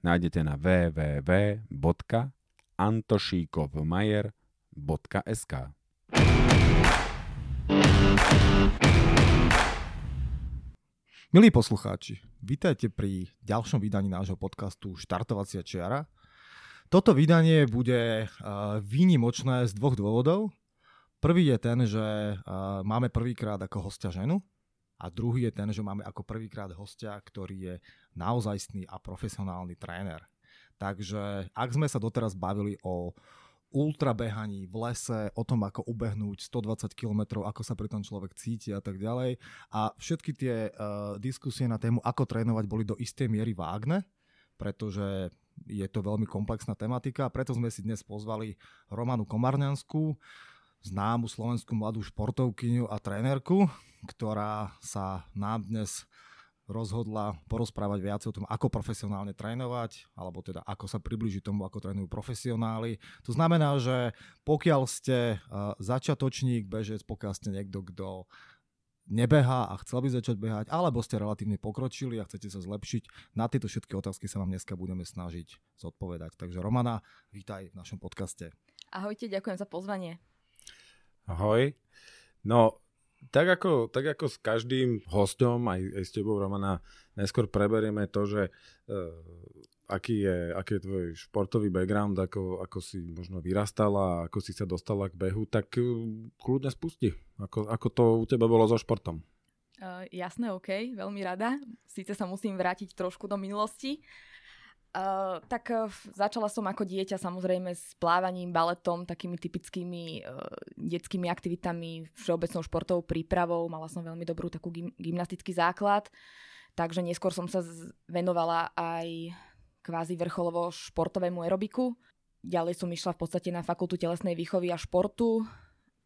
nájdete na www.antošíkovmajer.sk Milí poslucháči, vítajte pri ďalšom vydaní nášho podcastu Štartovacia čiara. Toto vydanie bude výnimočné z dvoch dôvodov. Prvý je ten, že uh, máme prvýkrát ako hostia ženu a druhý je ten, že máme ako prvýkrát hostia, ktorý je naozajstný a profesionálny tréner. Takže ak sme sa doteraz bavili o ultrabehaní v lese, o tom, ako ubehnúť 120 km, ako sa pri tom človek cíti a tak ďalej. A všetky tie uh, diskusie na tému, ako trénovať, boli do istej miery vágne, pretože je to veľmi komplexná tematika. Preto sme si dnes pozvali Romanu Komarňanskú, známu slovenskú mladú športovkyňu a trénerku, ktorá sa nám dnes rozhodla porozprávať viac o tom, ako profesionálne trénovať, alebo teda ako sa približiť tomu, ako trénujú profesionáli. To znamená, že pokiaľ ste uh, začiatočník, bežec, pokiaľ ste niekto, kto nebehá a chcel by začať behať, alebo ste relatívne pokročili a chcete sa zlepšiť, na tieto všetky otázky sa vám dneska budeme snažiť zodpovedať. Takže Romana, vítaj v našom podcaste. Ahojte, ďakujem za pozvanie. Ahoj. No, tak ako, tak ako s každým hostom, aj, aj s tebou, Romana, neskôr preberieme to, že uh, aký, je, aký je tvoj športový background, ako, ako si možno vyrastala, ako si sa dostala k behu, tak uh, kľudne spusti. Ako, ako to u teba bolo so športom? Uh, jasné, OK, veľmi rada. Síce sa musím vrátiť trošku do minulosti. Uh, tak uh, začala som ako dieťa samozrejme s plávaním, baletom, takými typickými uh, detskými aktivitami, všeobecnou športovou prípravou. Mala som veľmi dobrú takú gym, gymnastický základ, takže neskôr som sa z- venovala aj kvázi vrcholovo športovému aerobiku. Ďalej som išla v podstate na fakultu telesnej výchovy a športu,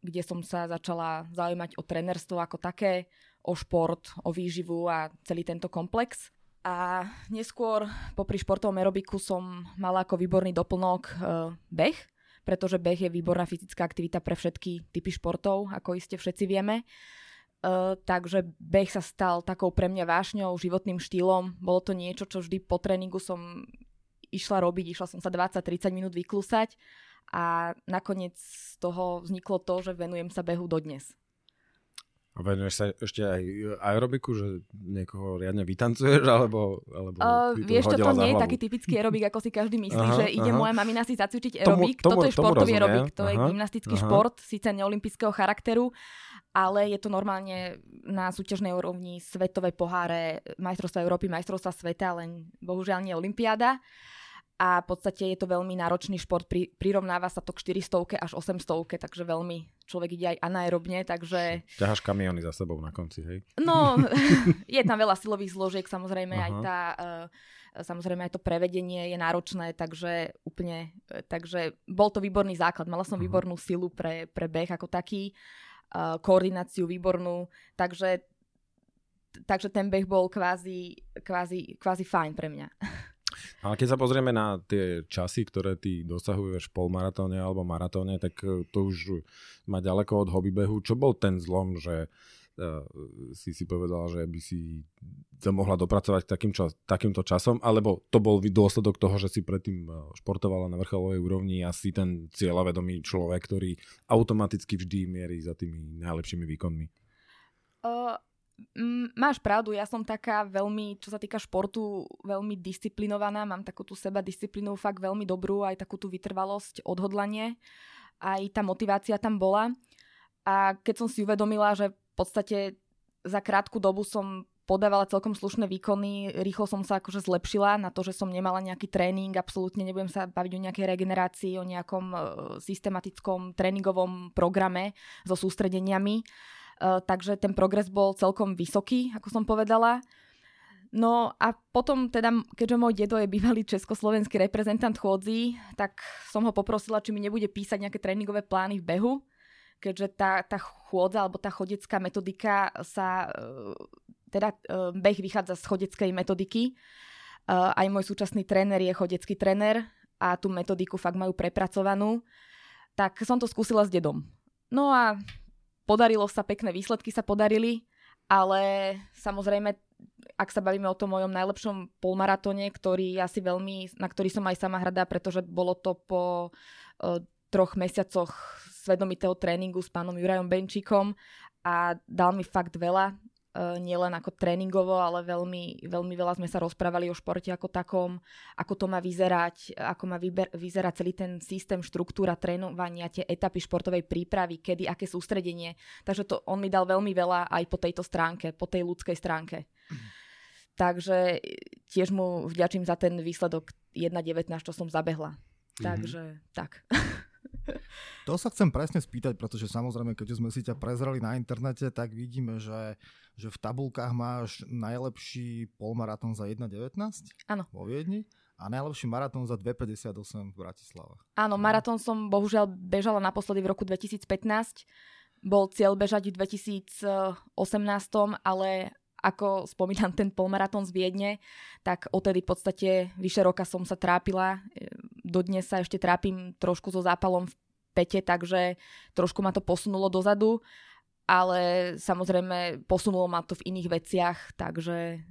kde som sa začala zaujímať o trenerstvo ako také, o šport, o výživu a celý tento komplex. A neskôr popri športovom aerobiku som mala ako výborný doplnok e, beh, pretože beh je výborná fyzická aktivita pre všetky typy športov, ako iste všetci vieme. E, takže beh sa stal takou pre mňa vášňou, životným štýlom. Bolo to niečo, čo vždy po tréningu som išla robiť, išla som sa 20-30 minút vyklusať a nakoniec z toho vzniklo to, že venujem sa behu dodnes. A venuješ sa ešte aj aerobiku, že niekoho riadne vytancuješ, alebo, alebo uh, Vieš, čo to nie je taký typický aerobik, ako si každý myslí, aha, že ide aha. moja mamina si zacvičiť aerobik. Tomu, tomu, Toto je športový aerobik, to aha, je gymnastický aha. šport, síce neolimpijského charakteru, ale je to normálne na súťažnej úrovni svetové poháre, majstrovstva Európy, majstrovstva sveta, len bohužiaľ nie Olympiáda a v podstate je to veľmi náročný šport, pri, prirovnáva sa to k 400 až 800, takže veľmi človek ide aj anaerobne, takže... Ťaháš kamiony za sebou na konci, hej? No, je tam veľa silových zložiek, samozrejme Aha. aj tá... Uh, samozrejme aj to prevedenie je náročné, takže úplne, e, takže bol to výborný základ. Mala som Aha. výbornú silu pre, pre beh ako taký, uh, koordináciu výbornú, takže takže ten beh bol kvázi, kvázi, kvázi fajn pre mňa. Ale keď sa pozrieme na tie časy, ktoré ty dosahuješ v polmaratóne alebo maratóne, tak e, to už má ďaleko od hobbybehu. Čo bol ten zlom, že uh, si si povedal, že by si sa mohla dopracovať k takým čas, takýmto časom, alebo to bol dôsledok toho, že si predtým e, športovala na vrcholovej úrovni a si ten cieľavedomý človek, ktorý automaticky vždy mierí za tými najlepšími výkonmi? Uh, máš pravdu, ja som taká veľmi, čo sa týka športu, veľmi disciplinovaná, mám takú tú seba disciplínu fakt veľmi dobrú, aj takú tú vytrvalosť, odhodlanie, aj tá motivácia tam bola. A keď som si uvedomila, že v podstate za krátku dobu som podávala celkom slušné výkony, rýchlo som sa akože zlepšila na to, že som nemala nejaký tréning, absolútne nebudem sa baviť o nejakej regenerácii, o nejakom uh, systematickom tréningovom programe so sústredeniami. Uh, takže ten progres bol celkom vysoký, ako som povedala. No a potom teda, keďže môj dedo je bývalý československý reprezentant chôdzi, tak som ho poprosila, či mi nebude písať nejaké tréningové plány v behu, keďže tá, tá chôdza alebo tá chodecká metodika sa uh, teda uh, beh vychádza z chodeckej metodiky. Aj môj súčasný tréner je chodecký tréner a tú metodiku fakt majú prepracovanú. Tak som to skúsila s dedom. No a podarilo sa, pekné výsledky sa podarili, ale samozrejme, ak sa bavíme o tom mojom najlepšom polmaratóne, ktorý asi veľmi, na ktorý som aj sama hrdá, pretože bolo to po uh, troch mesiacoch svedomitého tréningu s pánom Jurajom Benčíkom a dal mi fakt veľa. Uh, nielen ako tréningovo, ale veľmi, veľmi veľa sme sa rozprávali o športe ako takom, ako to má vyzerať, ako má vyber- vyzerať celý ten systém, štruktúra trénovania, tie etapy športovej prípravy, kedy, aké sústredenie. Takže to on mi dal veľmi veľa aj po tejto stránke, po tej ľudskej stránke. Mm. Takže tiež mu vďačím za ten výsledok 1.19, čo som zabehla. Mm-hmm. Takže tak. To sa chcem presne spýtať, pretože samozrejme, keď sme si ťa prezreli na internete, tak vidíme, že, že v tabulkách máš najlepší polmaratón za 1.19 Áno. vo Viedni a najlepší maratón za 2.58 v Bratislave. Áno, maratón som bohužiaľ bežala naposledy v roku 2015. Bol cieľ bežať v 2018, ale ako spomínam ten polmaratón z Viedne, tak odtedy v podstate vyše roka som sa trápila. Dodnes sa ešte trápim trošku so zápalom v pete, takže trošku ma to posunulo dozadu, ale samozrejme posunulo ma to v iných veciach, takže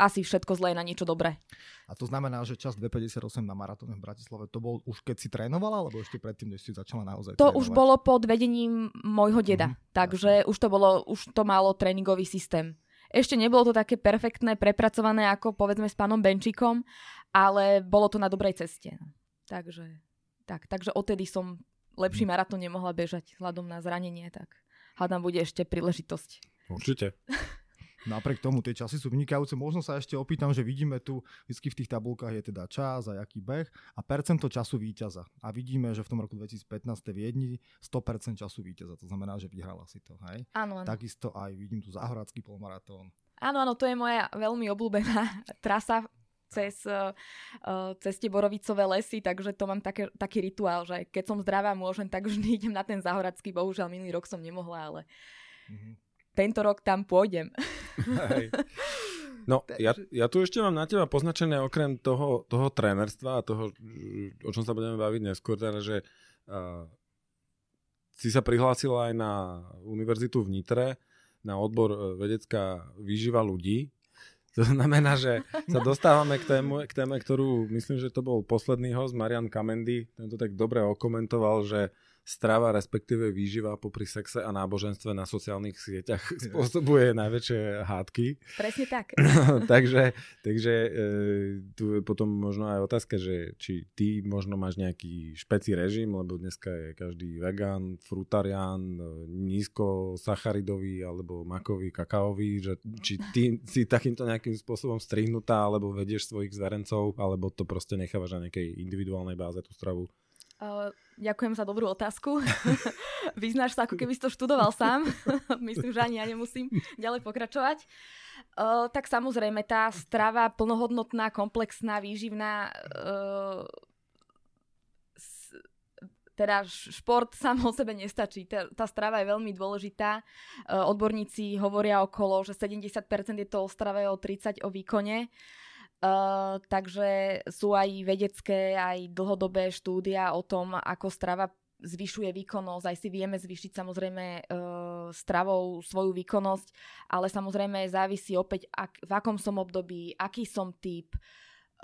asi všetko zlé na niečo dobré. A to znamená, že čas 2.58 na maratóne v Bratislave, to bol už keď si trénovala, alebo ešte predtým, než si začala naozaj To trénovať? už bolo pod vedením môjho deda, mm-hmm. takže už to, bolo, už to malo tréningový systém. Ešte nebolo to také perfektné, prepracované ako povedzme s pánom Benčikom, ale bolo to na dobrej ceste. Takže, tak, takže odtedy som lepší mhm. maratón nemohla bežať vzhľadom na zranenie, tak hádam bude ešte príležitosť. Určite. Napriek tomu tie časy sú vynikajúce. Možno sa ešte opýtam, že vidíme tu, vždy v tých tabulkách je teda čas a jaký beh a percento času víťaza. A vidíme, že v tom roku 2015 v Viedni 100% času víťaza. To znamená, že vyhrala si to. Hej? Áno, áno. Takisto aj vidím tu Záhoradský polmaratón. Áno, áno, to je moja veľmi obľúbená trasa cez, uh, cez tie borovicové lesy, takže to mám také, taký rituál, že keď som zdravá, môžem, tak vždy idem na ten Záhoradský. Bohužiaľ, minulý rok som nemohla, ale mm-hmm. tento rok tam pôjdem. Hej. No, ja, ja tu ešte mám na teba poznačené okrem toho, toho trénerstva a toho, o čom sa budeme baviť neskôr, teda, že uh, si sa prihlásila aj na univerzitu v Nitre na odbor e, vedecká výživa ľudí. To znamená, že sa dostávame k téme, k téme, ktorú myslím, že to bol posledný host, Marian Kamendy, ten to tak dobre okomentoval, že strava, respektíve výživa popri sexe a náboženstve na sociálnych sieťach spôsobuje najväčšie hádky. Presne tak. takže takže e, tu je potom možno aj otázka, že či ty možno máš nejaký špeci režim, lebo dneska je každý vegan, frutarián, e, nízko sacharidový alebo makový, kakaový, že či ty si takýmto nejakým spôsobom strihnutá, alebo vedieš svojich zverencov, alebo to proste nechávaš na nejakej individuálnej báze tú stravu. Uh, ďakujem za dobrú otázku. Vyznáš sa, ako keby si to študoval sám. Myslím, že ani ja nemusím ďalej pokračovať. Uh, tak samozrejme, tá strava plnohodnotná, komplexná, výživná, uh, teda šport sám o sebe nestačí. Tá, tá strava je veľmi dôležitá. Odborníci hovoria okolo, že 70% je to o strave, o 30% o výkone. Uh, takže sú aj vedecké, aj dlhodobé štúdia o tom, ako strava zvyšuje výkonnosť, aj si vieme zvyšiť samozrejme uh, stravou svoju výkonnosť, ale samozrejme závisí opäť, ak, v akom som období, aký som typ,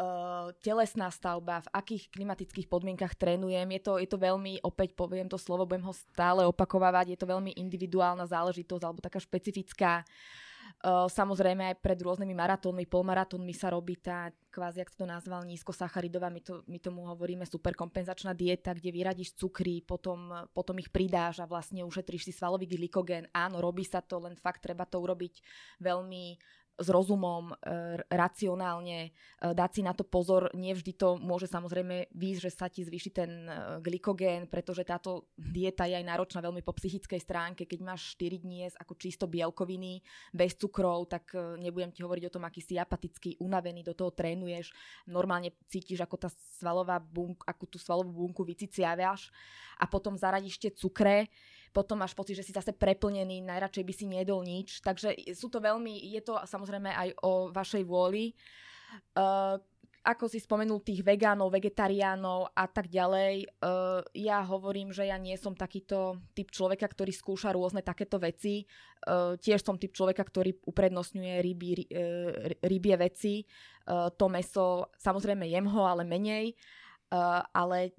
uh, telesná stavba, v akých klimatických podmienkach trénujem. Je to, je to veľmi, opäť poviem to slovo, budem ho stále opakovávať, je to veľmi individuálna záležitosť alebo taká špecifická. Uh, samozrejme aj pred rôznymi maratónmi, polmaratónmi sa robí tá kvázi, ak to nazval, nízkosacharidová, my, to, my tomu hovoríme superkompenzačná dieta, kde vyradíš cukry, potom, potom ich pridáš a vlastne ušetríš si svalový glykogén. Áno, robí sa to, len fakt treba to urobiť veľmi s rozumom, e, racionálne, e, dať si na to pozor. Nevždy to môže samozrejme výjsť, že sa ti zvýši ten e, glykogén, pretože táto dieta je aj náročná veľmi po psychickej stránke. Keď máš 4 dní ako čisto bielkoviny, bez cukrov, tak nebudem ti hovoriť o tom, aký si apatický, unavený, do toho trénuješ. Normálne cítiš, ako tá svalová bunka, ako tú svalovú bunku vyciciavaš a potom zaradíš tie cukre potom máš pocit, že si zase preplnený, najradšej by si nedol nič. Takže sú to veľmi, je to samozrejme aj o vašej vôli. Uh, ako si spomenul tých vegánov, vegetariánov a tak ďalej, uh, ja hovorím, že ja nie som takýto typ človeka, ktorý skúša rôzne takéto veci. Uh, tiež som typ človeka, ktorý uprednostňuje ryby, ry, uh, rybie veci. Uh, to meso, samozrejme jem ho, ale menej. Uh, ale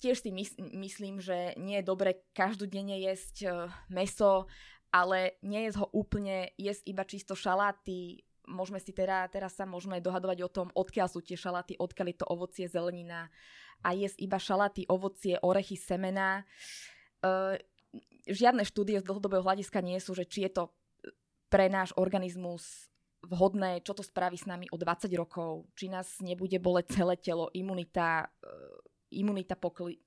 tiež si mys- myslím, že nie je dobre každodenne jesť uh, meso, ale nie je ho úplne jesť iba čisto šaláty. Môžeme si teda, teraz sa môžeme dohadovať o tom, odkiaľ sú tie šaláty, odkiaľ je to ovocie, zelenina a jesť iba šaláty, ovocie, orechy, semená. Uh, žiadne štúdie z dlhodobého hľadiska nie sú, že či je to pre náš organizmus vhodné, čo to spraví s nami o 20 rokov, či nás nebude boleť celé telo, imunita, imunita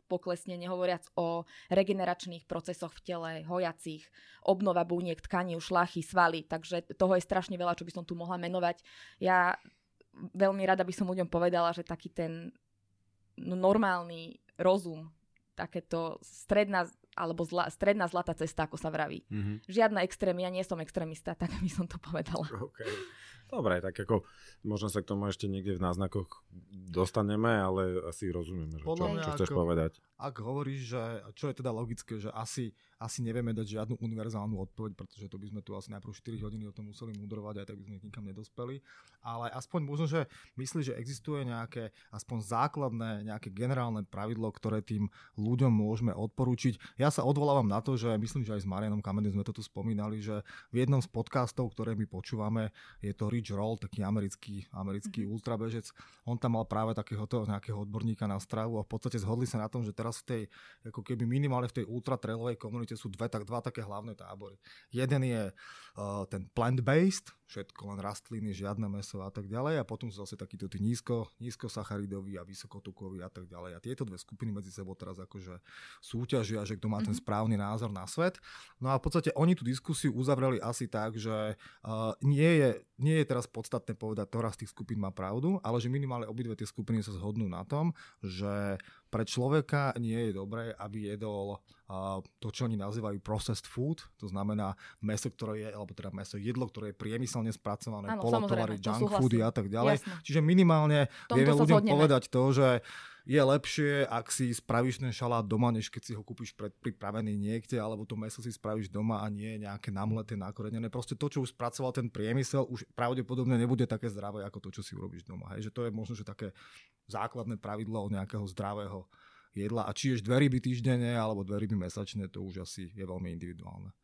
poklesne, nehovoriac o regeneračných procesoch v tele, hojacích, obnova buniek, tkaní, šlachy, svaly, takže toho je strašne veľa, čo by som tu mohla menovať. Ja veľmi rada by som ľuďom povedala, že taký ten no, normálny rozum, takéto stredná alebo zla, stredná zlatá cesta, ako sa vraví. Mm-hmm. Žiadna extrém, ja nie som extrémista, tak by som to povedala. Okay. Dobre, tak ako možno sa k tomu ešte niekde v náznakoch dostaneme, ale asi rozumieme, že čo, čo chceš ako, povedať. Ak hovoríš, že čo je teda logické, že asi asi nevieme dať žiadnu univerzálnu odpoveď, pretože to by sme tu asi najprv 4 hodiny o tom museli mudrovať, aj tak by sme nikam nedospeli. Ale aspoň možno, že myslí, že existuje nejaké aspoň základné, nejaké generálne pravidlo, ktoré tým ľuďom môžeme odporúčiť. Ja sa odvolávam na to, že myslím, že aj s Marianom Kamenom sme to tu spomínali, že v jednom z podcastov, ktoré my počúvame, je to Rich Roll, taký americký, americký mm-hmm. ultrabežec. On tam mal práve takéhoto nejakého odborníka na stravu a v podstate zhodli sa na tom, že teraz v tej, ako keby minimálne v tej ultratrailovej komunite svete sú dve, tak, dva také hlavné tábory. Jeden je uh, ten plant-based, všetko len rastliny, žiadne meso a tak ďalej a potom sú zase takíto tí nízko, nízkosacharidoví a vysokotukoví a tak ďalej. A tieto dve skupiny medzi sebou teraz akože súťažia, že kto má ten mhm. správny názor na svet. No a v podstate oni tú diskusiu uzavreli asi tak, že uh, nie, je, nie je teraz podstatné povedať, ktorá z tých skupín má pravdu, ale že minimálne obidve tie skupiny sa zhodnú na tom, že pre človeka nie je dobré, aby jedol uh, to, čo oni nazývajú processed food, to znamená meso, ktoré je, alebo teda meso, jedlo, ktoré je priemyselne spracované, polotovary, junk foody a tak ďalej. Jasne. Čiže minimálne Tomto vieme ľuďom zhodneme. povedať to, že je lepšie, ak si spravíš ten šalát doma, než keď si ho kúpiš predpripravený niekde, alebo to meso si spravíš doma a nie nejaké namleté, nakorenené. Proste to, čo už spracoval ten priemysel, už pravdepodobne nebude také zdravé ako to, čo si urobíš doma. Hej? Že to je možno, že také základné pravidlo nejakého zdravého jedla. A či ješ dve ryby týždenne alebo dve ryby mesačne, to už asi je veľmi individuálne.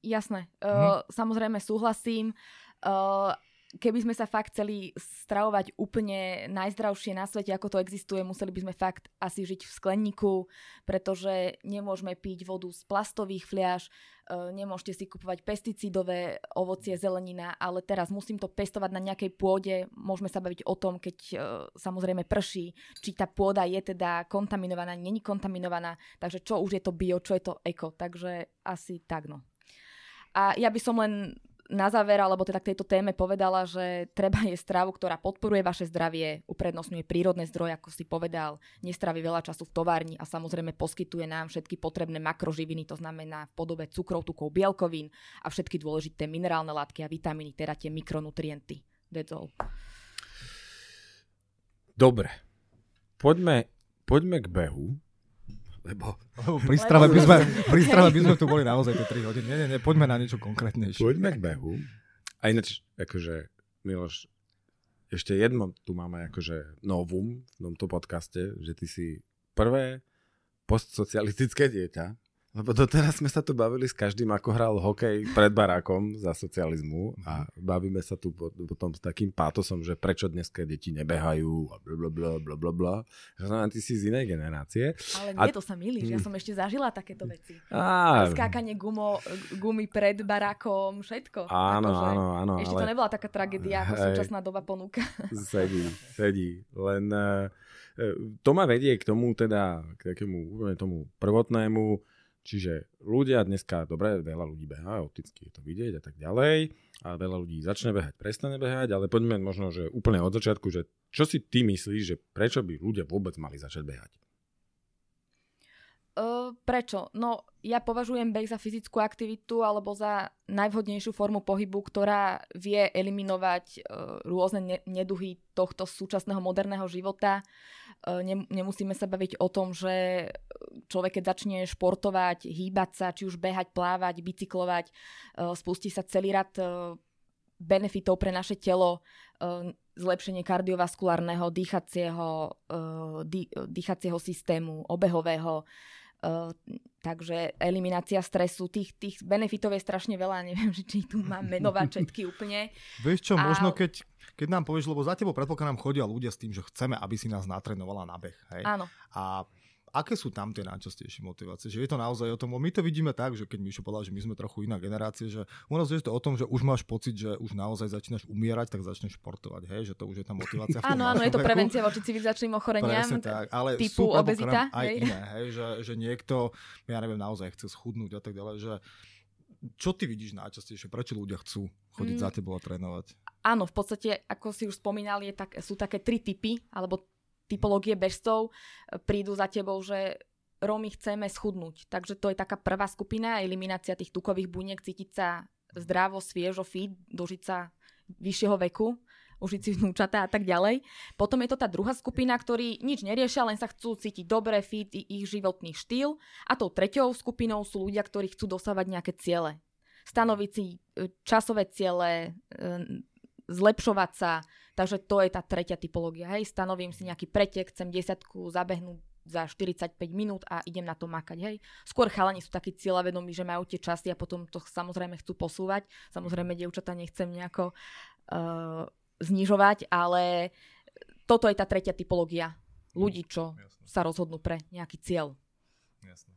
Jasné. Hm. Uh, samozrejme súhlasím. Uh, keby sme sa fakt chceli stravovať úplne najzdravšie na svete, ako to existuje, museli by sme fakt asi žiť v skleníku, pretože nemôžeme piť vodu z plastových fliaž, e, nemôžete si kupovať pesticídové ovocie, zelenina, ale teraz musím to pestovať na nejakej pôde, môžeme sa baviť o tom, keď e, samozrejme prší, či tá pôda je teda kontaminovaná, není kontaminovaná, takže čo už je to bio, čo je to eko, takže asi tak no. A ja by som len na záver, alebo teda k tejto téme povedala, že treba je stravu, ktorá podporuje vaše zdravie, uprednostňuje prírodné zdroje, ako si povedal, nestraví veľa času v továrni a samozrejme poskytuje nám všetky potrebné makroživiny, to znamená v podobe cukrov, tukov, bielkovín a všetky dôležité minerálne látky a vitamíny, teda tie mikronutrienty. That's all. Dobre. Poďme, poďme k behu. Lebo... Lebo pri strave by sme, pri strave by sme tu boli naozaj tie 3 hodiny. Nie, nie, nie, poďme na niečo konkrétnejšie. Poďme k behu. A ináč, akože, Miloš, ešte jedno tu máme akože novum v tomto podcaste, že ty si prvé postsocialistické dieťa, lebo doteraz sme sa tu bavili s každým, ako hral hokej pred barákom za socializmu a bavíme sa tu potom s takým pátosom, že prečo dneska deti nebehajú a blablabla. Bla, bla. Znamená, ty si z inej generácie. Ale nie, a... to sa milíš, ja som ešte zažila takéto veci. Á... Skákanie gumo, gumy pred barákom, všetko. Áno, akože, áno, áno. Ešte ale... to nebola taká tragédia, ako Hej, súčasná doba ponúka. Sedí, sedí. Len uh, to ma vedie k tomu teda, k takému úplne tomu prvotnému, Čiže ľudia dneska, dobre, veľa ľudí behá, opticky je to vidieť a tak ďalej. A veľa ľudí začne behať, prestane behať, ale poďme možno, že úplne od začiatku, že čo si ty myslíš, že prečo by ľudia vôbec mali začať behať? Prečo? No, ja považujem beh za fyzickú aktivitu alebo za najvhodnejšiu formu pohybu, ktorá vie eliminovať uh, rôzne ne- neduhy tohto súčasného moderného života. Uh, ne- nemusíme sa baviť o tom, že človek, keď začne športovať, hýbať sa, či už behať, plávať, bicyklovať, uh, spustí sa celý rad uh, benefitov pre naše telo, zlepšenie kardiovaskulárneho, dýchacieho, dý- dýchacieho systému, obehového, takže eliminácia stresu, tých, tých benefitov je strašne veľa, neviem, že či tu mám menovať všetky úplne. Vieš čo, a... možno keď, keď nám povieš, lebo za tebou predpokladám chodia ľudia s tým, že chceme, aby si nás natrenovala na beh. Hej? Áno. A aké sú tam tie najčastejšie motivácie? Že je to naozaj o tom, my to vidíme tak, že keď Mišo povedal, že my sme trochu iná generácia, že u nás je to o tom, že už máš pocit, že už naozaj začínaš umierať, tak začneš športovať, hej? že to už je tá motivácia. áno, áno, je to prevencia voči civilizačným ochoreniam, tak, ale typu sú, obezita. Aj hej? iné, hej? Že, že niekto, ja neviem, naozaj chce schudnúť a tak ďalej, že čo ty vidíš najčastejšie? Prečo ľudia chcú chodiť mm. za tebou a trénovať? Áno, v podstate, ako si už spomínal, je tak, sú také tri typy, alebo typológie bežcov prídu za tebou, že Rómy chceme schudnúť. Takže to je taká prvá skupina, eliminácia tých tukových buniek, cítiť sa zdravo, sviežo, fit, dožiť sa vyššieho veku, užiť si vnúčatá a tak ďalej. Potom je to tá druhá skupina, ktorí nič neriešia, len sa chcú cítiť dobre, fit, ich životný štýl. A tou treťou skupinou sú ľudia, ktorí chcú dosávať nejaké ciele. Stanoviť si e, časové ciele, e, zlepšovať sa. Takže to je tá tretia typológia. Hej, stanovím si nejaký pretek, chcem desiatku zabehnúť za 45 minút a idem na to makať. Hej. Skôr chalani sú takí cieľavedomí, že majú tie časy a potom to samozrejme chcú posúvať. Samozrejme, dievčatá nechcem nejako uh, znižovať, ale toto je tá tretia typológia ľudí, čo Jasne. sa rozhodnú pre nejaký cieľ. Jasne.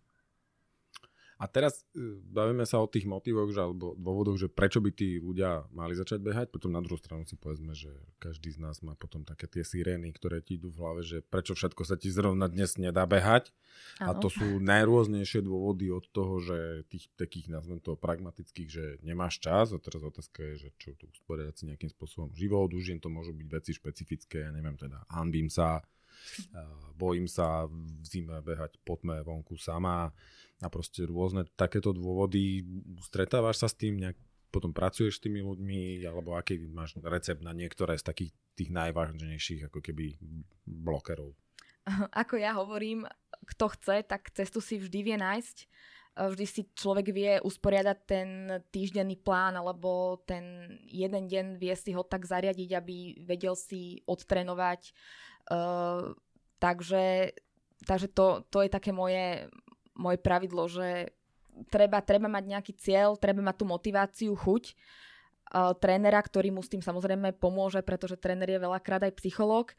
A teraz e, bavíme sa o tých motivoch, že, alebo dôvodoch, že prečo by tí ľudia mali začať behať. Potom na druhú stranu si povedzme, že každý z nás má potom také tie sirény, ktoré ti idú v hlave, že prečo všetko sa ti zrovna dnes nedá behať. Ano. A to sú najrôznejšie dôvody od toho, že tých takých, nazvem to pragmatických, že nemáš čas. A teraz otázka je, že čo tu usporiadať si nejakým spôsobom život. Už to môžu byť veci špecifické, ja neviem teda, hanbím sa, bojím sa v zime behať po tme vonku sama a proste rôzne takéto dôvody. Stretávaš sa s tým, nejak potom pracuješ s tými ľuďmi, alebo aký máš recept na niektoré z takých tých najvážnejších ako keby blokerov? Ako ja hovorím, kto chce, tak cestu si vždy vie nájsť. Vždy si človek vie usporiadať ten týždenný plán, alebo ten jeden deň vie si ho tak zariadiť, aby vedel si odtrenovať. Uh, takže takže to, to je také moje, moje pravidlo, že treba, treba mať nejaký cieľ, treba mať tú motiváciu, chuť uh, trénera, ktorý mu s tým samozrejme pomôže, pretože tréner je veľakrát aj psychológ.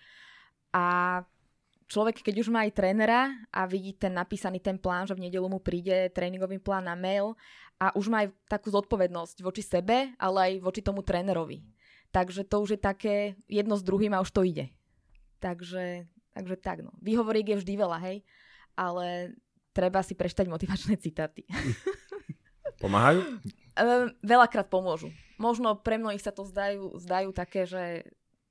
A človek, keď už má aj trénera a vidí ten napísaný ten plán, že v nedelu mu príde tréningový plán na mail a už má aj takú zodpovednosť voči sebe, ale aj voči tomu trénerovi. Takže to už je také jedno s druhým a už to ide. Takže, takže tak no. Výhovoriek je vždy veľa, hej, ale treba si prečítať motivačné citáty. Pomáhajú? Veľakrát pomôžu. Možno pre mnohých sa to zdajú, zdajú také, že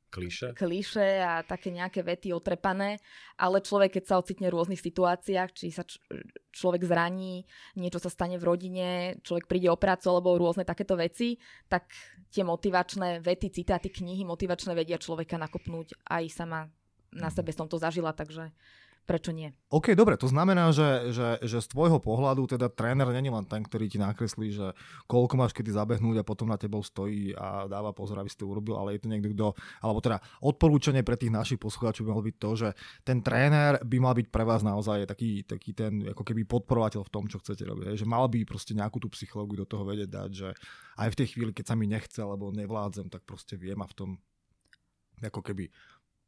Kliše. Kliše a také nejaké vety otrepané, ale človek, keď sa ocitne v rôznych situáciách, či sa č- človek zraní, niečo sa stane v rodine, človek príde o prácu alebo rôzne takéto veci, tak tie motivačné vety, citáty, knihy motivačné vedia človeka nakopnúť aj sama na sebe som to zažila, takže prečo nie? OK, dobre, to znamená, že, že, že z tvojho pohľadu teda tréner není len ten, ktorý ti nakreslí, že koľko máš kedy zabehnúť a potom na tebou stojí a dáva pozor, aby si to urobil, ale je to niekto, kto, alebo teda odporúčanie pre tých našich poslucháčov by malo byť to, že ten tréner by mal byť pre vás naozaj taký, taký ten ako keby podporovateľ v tom, čo chcete robiť. Že mal by proste nejakú tú psychológiu do toho vedieť dať, že aj v tej chvíli, keď sa mi nechce, alebo nevládzem, tak proste viem a v tom ako keby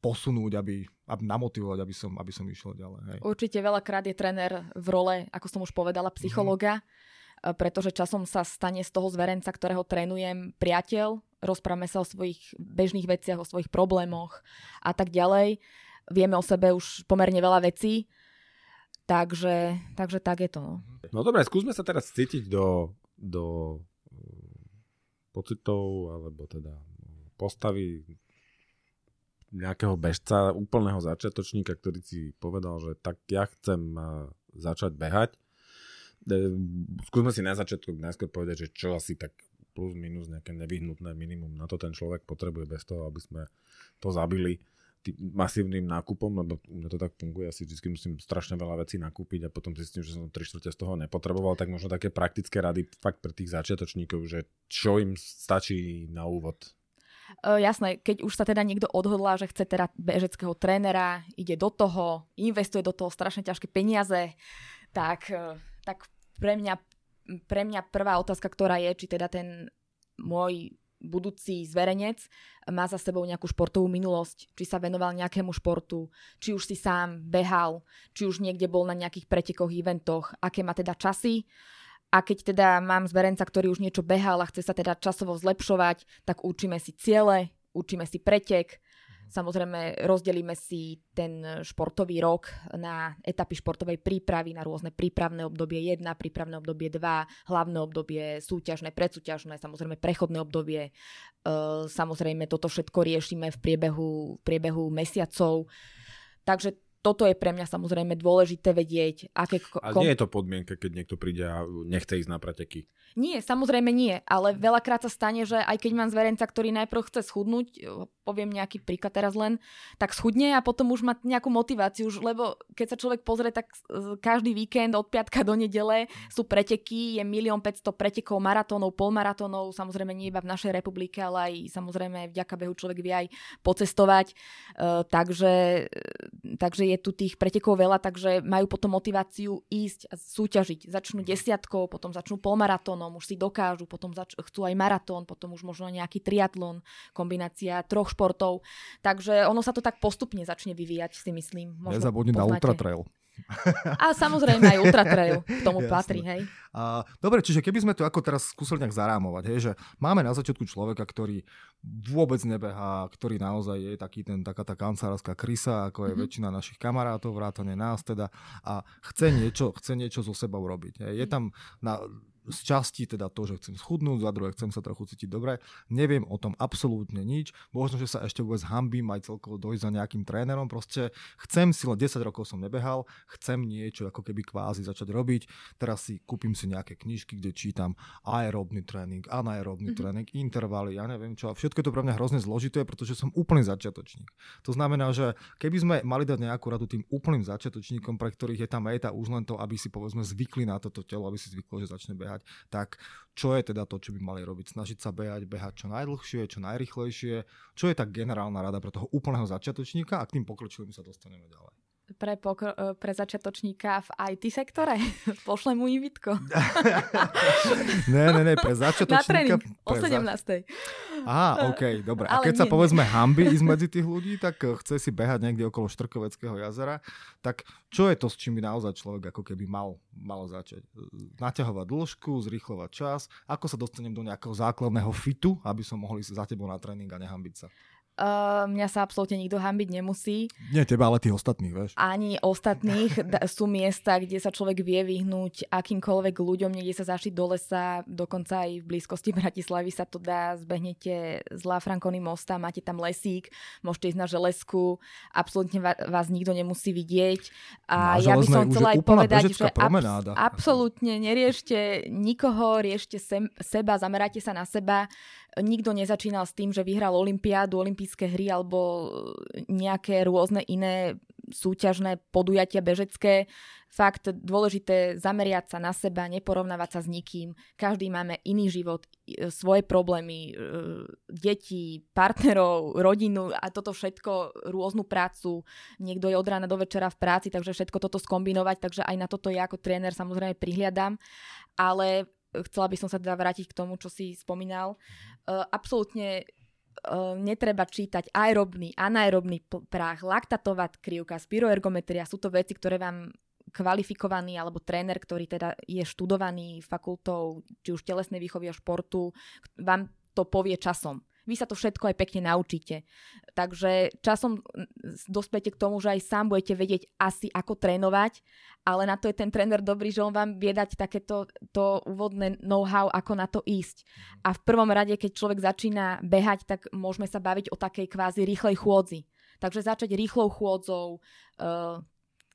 posunúť, aby, aby namotivovať, aby som, aby som išiel ďalej. Hej. Určite veľakrát je tréner v role, ako som už povedala, psychologa, mm-hmm. pretože časom sa stane z toho zverenca, ktorého trénujem, priateľ, rozprávame sa o svojich bežných veciach, o svojich problémoch a tak ďalej. Vieme o sebe už pomerne veľa vecí, takže, takže tak je to. No, no dobre, skúsme sa teraz cítiť do, do mm, pocitov alebo teda postavy nejakého bežca, úplného začiatočníka, ktorý si povedal, že tak ja chcem eh, začať behať. Skúsme si na začiatku najskôr povedať, že čo asi tak plus minus nejaké nevyhnutné minimum na to ten človek potrebuje bez toho, aby sme to zabili tým masívnym nákupom, lebo mňa to tak funguje, asi vždy musím strašne veľa vecí nakúpiť a potom zistím, že som 3 čtvrte z toho nepotreboval, tak možno také praktické rady fakt pre tých začiatočníkov, že čo im stačí na úvod Uh, jasné, keď už sa teda niekto odhodlá, že chce teda bežeckého trénera, ide do toho, investuje do toho strašne ťažké peniaze, tak, uh, tak pre, mňa, pre mňa prvá otázka, ktorá je, či teda ten môj budúci zverenec má za sebou nejakú športovú minulosť, či sa venoval nejakému športu, či už si sám behal, či už niekde bol na nejakých pretekoch, eventoch, aké má teda časy. A keď teda mám zverenca, ktorý už niečo behal a chce sa teda časovo zlepšovať, tak učíme si ciele, učíme si pretek, Samozrejme, rozdelíme si ten športový rok na etapy športovej prípravy, na rôzne prípravné obdobie 1, prípravné obdobie 2, hlavné obdobie súťažné, predsúťažné, samozrejme prechodné obdobie. Samozrejme, toto všetko riešime v priebehu, v priebehu mesiacov. Takže toto je pre mňa samozrejme dôležité vedieť. Aké kom... Ale nie je to podmienka, keď niekto príde a nechce ísť na preteky? Nie, samozrejme nie, ale veľakrát sa stane, že aj keď mám zverenca, ktorý najprv chce schudnúť, poviem nejaký príklad teraz len, tak schudne a potom už má nejakú motiváciu, už, lebo keď sa človek pozrie, tak každý víkend od piatka do nedele sú preteky, je milión 500 pretekov, maratónov, polmaratónov, samozrejme nie iba v našej republike, ale aj samozrejme vďaka behu človek vie aj pocestovať, uh, takže, takže je tu tých pretekov veľa, takže majú potom motiváciu ísť a súťažiť. Začnú desiatkou, potom začnú polmaratónom, už si dokážu, potom zač- chcú aj maratón, potom už možno nejaký triatlon, kombinácia troch športov. Takže ono sa to tak postupne začne vyvíjať, si myslím. Nezabudni na ultra trail. A samozrejme aj ultra trail k tomu Jasne. patrí, hej. A, dobre, čiže keby sme to ako teraz skúsili nejak zarámovať, hej, že máme na začiatku človeka, ktorý vôbec nebehá, ktorý naozaj je taký ten, taká tá kancelárska krysa, ako je mm-hmm. väčšina našich kamarátov, vrátane nás teda, a chce niečo, chce niečo so sebou robiť. Hej. Je tam na, z časti teda to, že chcem schudnúť, za druhé chcem sa trochu cítiť dobre. Neviem o tom absolútne nič. Možno, že sa ešte vôbec hambím aj celkovo dojsť za nejakým trénerom. Proste chcem si, len 10 rokov som nebehal, chcem niečo ako keby kvázi začať robiť. Teraz si kúpim si nejaké knižky, kde čítam aerobný tréning, anaerobný mm-hmm. tréning, intervaly, ja neviem čo. A všetko je to pre mňa hrozne zložité, pretože som úplný začiatočník. To znamená, že keby sme mali dať nejakú radu tým úplným začiatočníkom, pre ktorých je tá meta už len to, aby si povedzme zvykli na toto telo, aby si zvyklo, že začne behať behať, tak čo je teda to, čo by mali robiť? Snažiť sa behať, behať čo najdlhšie, čo najrychlejšie. Čo je tá generálna rada pre toho úplného začiatočníka a k tým pokročilým sa dostaneme ďalej pre, pokro- e, pre začiatočníka v IT sektore? Pošlem mu invitko. ne, ne, ne, pre začiatočníka... Na tréning o 17. Za... Aha, OK, dobre. A keď nie, sa povedzme nie. hamby ísť medzi tých ľudí, tak e, chce si behať niekde okolo Štrkoveckého jazera, tak čo je to, s čím by naozaj človek ako keby mal, mal začať? Naťahovať dĺžku, zrýchlovať čas, ako sa dostanem do nejakého základného fitu, aby som mohol ísť za tebou na tréning a nehambiť sa? Uh, mňa sa absolútne nikto hambiť nemusí. Nie teba, ale tých ostatných, vieš. Ani ostatných. D- sú miesta, kde sa človek vie vyhnúť akýmkoľvek ľuďom, niekde sa zašiť do lesa, dokonca aj v blízkosti Bratislavy sa to dá, zbehnete z La Francony mosta, máte tam lesík, môžete ísť na železku, absolútne vás nikto nemusí vidieť. A na ja by som chcela aj povedať, že ab- absolútne neriešte nikoho, riešte sem- seba, zamerajte sa na seba. Nikto nezačínal s tým, že vyhral Olympiádu, olympijské hry alebo nejaké rôzne iné súťažné podujatia bežecké. Fakt dôležité zameriať sa na seba, neporovnávať sa s nikým. Každý máme iný život, svoje problémy, e, deti, partnerov, rodinu a toto všetko, rôznu prácu. Niekto je od rána do večera v práci, takže všetko toto skombinovať, takže aj na toto ja ako tréner samozrejme prihliadam. Ale chcela by som sa teda vrátiť k tomu, čo si spomínal. Absolútne uh, netreba čítať aerobný, anaerobný prach, laktatová krivka, spiroergometria. Sú to veci, ktoré vám kvalifikovaný alebo tréner, ktorý teda je študovaný fakultou či už telesnej výchovy a športu, vám to povie časom. Vy sa to všetko aj pekne naučíte. Takže časom dospiete k tomu, že aj sám budete vedieť asi, ako trénovať, ale na to je ten tréner dobrý, že on vám vie dať takéto to úvodné know-how, ako na to ísť. A v prvom rade, keď človek začína behať, tak môžeme sa baviť o takej kvázi rýchlej chôdzi. Takže začať rýchlou chôdzou, uh,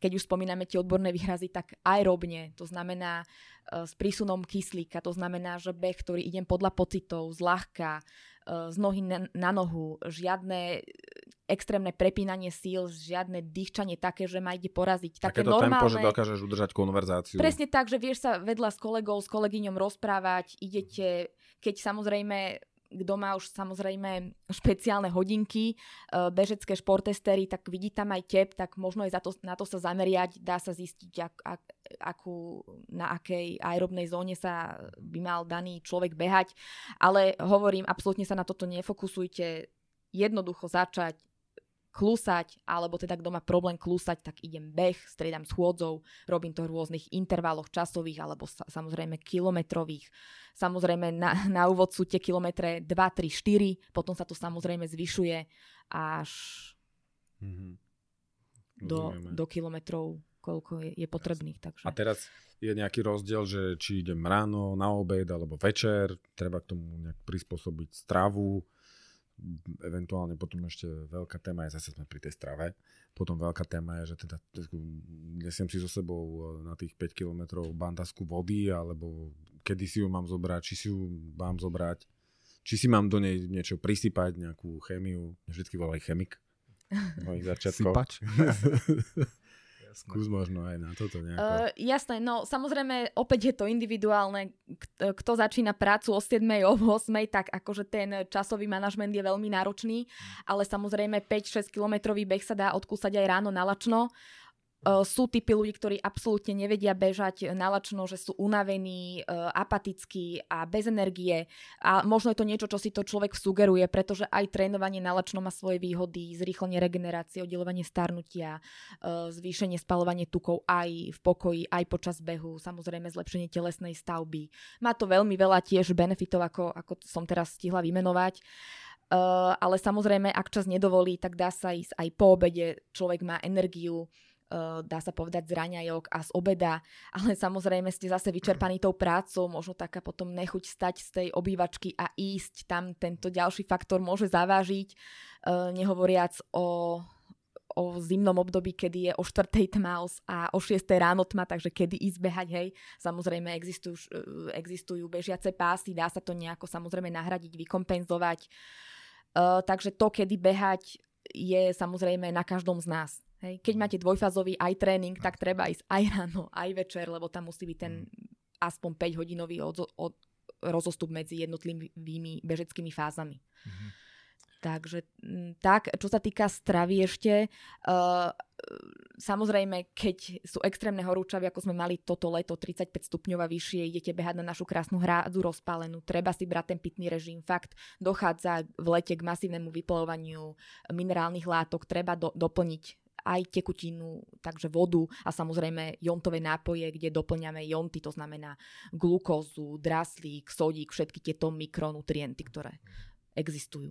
keď už spomíname tie odborné výrazy, tak aerobne, to znamená uh, s prísunom kyslíka, to znamená, že beh, ktorý idem podľa pocitov, zľahka, z nohy na, na nohu, žiadne extrémne prepínanie síl, žiadne dýchčanie také, že ma ide poraziť. Také Takéto normálne... tempo, že dokážeš udržať konverzáciu. Presne tak, že vieš sa vedľa s kolegou, s kolegyňom rozprávať, idete, keď samozrejme kto má už samozrejme špeciálne hodinky, e, bežecké športestery, tak vidí tam aj tep, tak možno aj za to, na to sa zameriať, dá sa zistiť, ak, ak, akú, na akej aerobnej zóne sa by mal daný človek behať. Ale hovorím, absolútne sa na toto nefokusujte, jednoducho začať, klusať, alebo teda kto má problém klusať, tak idem beh, striedam schôdzov, robím to v rôznych intervaloch časových alebo sa, samozrejme kilometrových. Samozrejme na, na úvod sú tie kilometre 2, 3, 4, potom sa to samozrejme zvyšuje až mm-hmm. do, do kilometrov, koľko je, je potrebných. Takže. A teraz je nejaký rozdiel, že či idem ráno, na obed alebo večer, treba k tomu nejak prispôsobiť stravu, eventuálne potom ešte veľká téma je, zase sme pri tej strave, potom veľká téma je, že teda nesiem si so sebou e, na tých 5 km bandasku vody, alebo kedy si ju mám zobrať, či si ju mám zobrať, či si mám do nej niečo prisypať, nejakú chémiu, vždycky volaj chemik. Mojich začiatkov. Skús možno aj na toto nejako. Uh, jasné, no samozrejme opäť je to individuálne. Kto začína prácu o 7, o 8, tak akože ten časový manažment je veľmi náročný, ale samozrejme 5-6 kilometrový beh sa dá odkúsať aj ráno na lačno. E, sú typy ľudí, ktorí absolútne nevedia bežať nalačno, že sú unavení, e, apatickí a bez energie. A možno je to niečo, čo si to človek sugeruje, pretože aj trénovanie nalačno má svoje výhody, zrýchlenie regenerácie, oddelovanie starnutia, e, zvýšenie spalovanie tukov aj v pokoji, aj počas behu, samozrejme zlepšenie telesnej stavby. Má to veľmi veľa tiež benefitov, ako, ako som teraz stihla vymenovať. Uh, ale samozrejme, ak čas nedovolí, tak dá sa ísť aj po obede, človek má energiu, dá sa povedať, z raňajok a z obeda, ale samozrejme ste zase vyčerpaní tou prácou, možno taká potom nechuť stať z tej obývačky a ísť, tam tento ďalší faktor môže zavážiť, eh, nehovoriac o o zimnom období, kedy je o 4. tma a o 6. ráno tma, takže kedy ísť behať, hej. Samozrejme existujú, eh, existujú bežiace pásy, dá sa to nejako samozrejme nahradiť, vykompenzovať. Uh, takže to, kedy behať, je samozrejme na každom z nás. Hej. Keď máte dvojfázový aj tréning, tak treba ísť aj ráno, aj večer, lebo tam musí byť ten mm. aspoň 5 hodinový od, od, rozostup medzi jednotlivými bežeckými fázami. Mm-hmm. Takže tak, čo sa týka stravy ešte, uh, samozrejme, keď sú extrémne horúčavy, ako sme mali toto leto, 35 stupňov a vyššie, idete behať na našu krásnu hrádzu rozpálenú, treba si brať ten pitný režim. Fakt, dochádza v lete k masívnemu vyplovaniu minerálnych látok, treba do, doplniť aj tekutinu, takže vodu a samozrejme jontové nápoje, kde doplňame jonty, to znamená glukózu, draslík, sodík, všetky tieto mikronutrienty, ktoré existujú.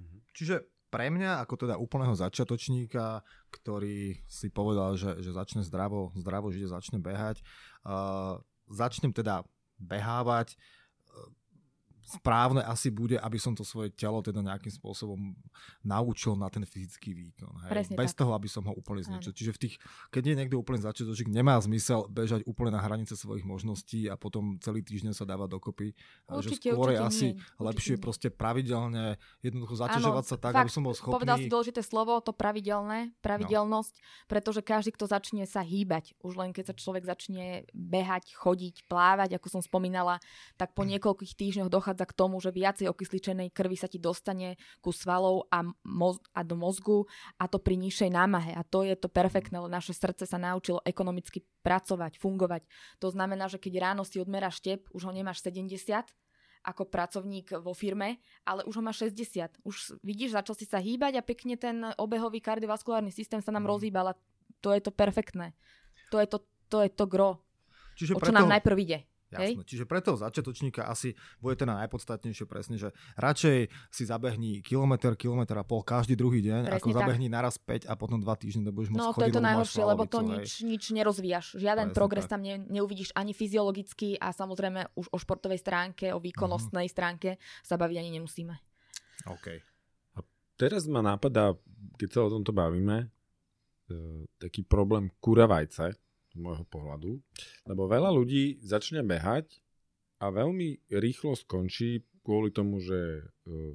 Mhm. Čiže pre mňa, ako teda úplného začiatočníka, ktorý si povedal, že, že začne zdravo, zdravo žiť, začne behať, uh, začnem teda behávať, správne asi bude, aby som to svoje telo teda nejakým spôsobom naučil na ten fyzický výkon. Hej? Bez tak. toho, aby som ho úplne zničil. Čiže v tých, keď je niekto úplne začiatočník, nemá zmysel bežať úplne na hranice svojich možností a potom celý týždeň sa dávať dokopy. Určite, že skôr je asi nie. lepšie určite proste pravidelne jednoducho zaťažovať sa tak, fakt, aby som bol schopný. Povedal si dôležité slovo, to pravidelné, pravidelnosť, no. pretože každý, kto začne sa hýbať, už len keď sa človek začne behať, chodiť, plávať, ako som spomínala, tak po hm. niekoľkých týždňoch dochádza k tomu, že viacej okysličenej krvi sa ti dostane ku svalov a, moz- a do mozgu a to pri nižšej námahe. A to je to perfektné, lebo naše srdce sa naučilo ekonomicky pracovať, fungovať. To znamená, že keď ráno si odmeráš štep, už ho nemáš 70, ako pracovník vo firme, ale už ho má 60. Už vidíš, začal si sa hýbať a pekne ten obehový kardiovaskulárny systém sa nám mm. rozhýbal a to je to perfektné. To je to, to, je to gro. Čiže o čo preto... nám najprv ide. Jasné. Hej? Čiže pre toho začiatočníka asi bude to najpodstatnejšie presne, že radšej si zabehni kilometr, kilometr a pol každý druhý deň, presne ako tak. zabehni naraz 5 a potom 2 týždne to budeš môcť No to je to najhoršie, lebo to nič, nič nerozvíjaš. Žiaden presne progres tak. tam ne, neuvidíš ani fyziologicky a samozrejme už o športovej stránke, o výkonnostnej mm-hmm. stránke sa baviť ani nemusíme. OK. A teraz ma napadá, keď sa o tomto bavíme, e, taký problém kuravajce, môjho pohľadu. Lebo veľa ľudí začne behať a veľmi rýchlo skončí kvôli tomu, že e,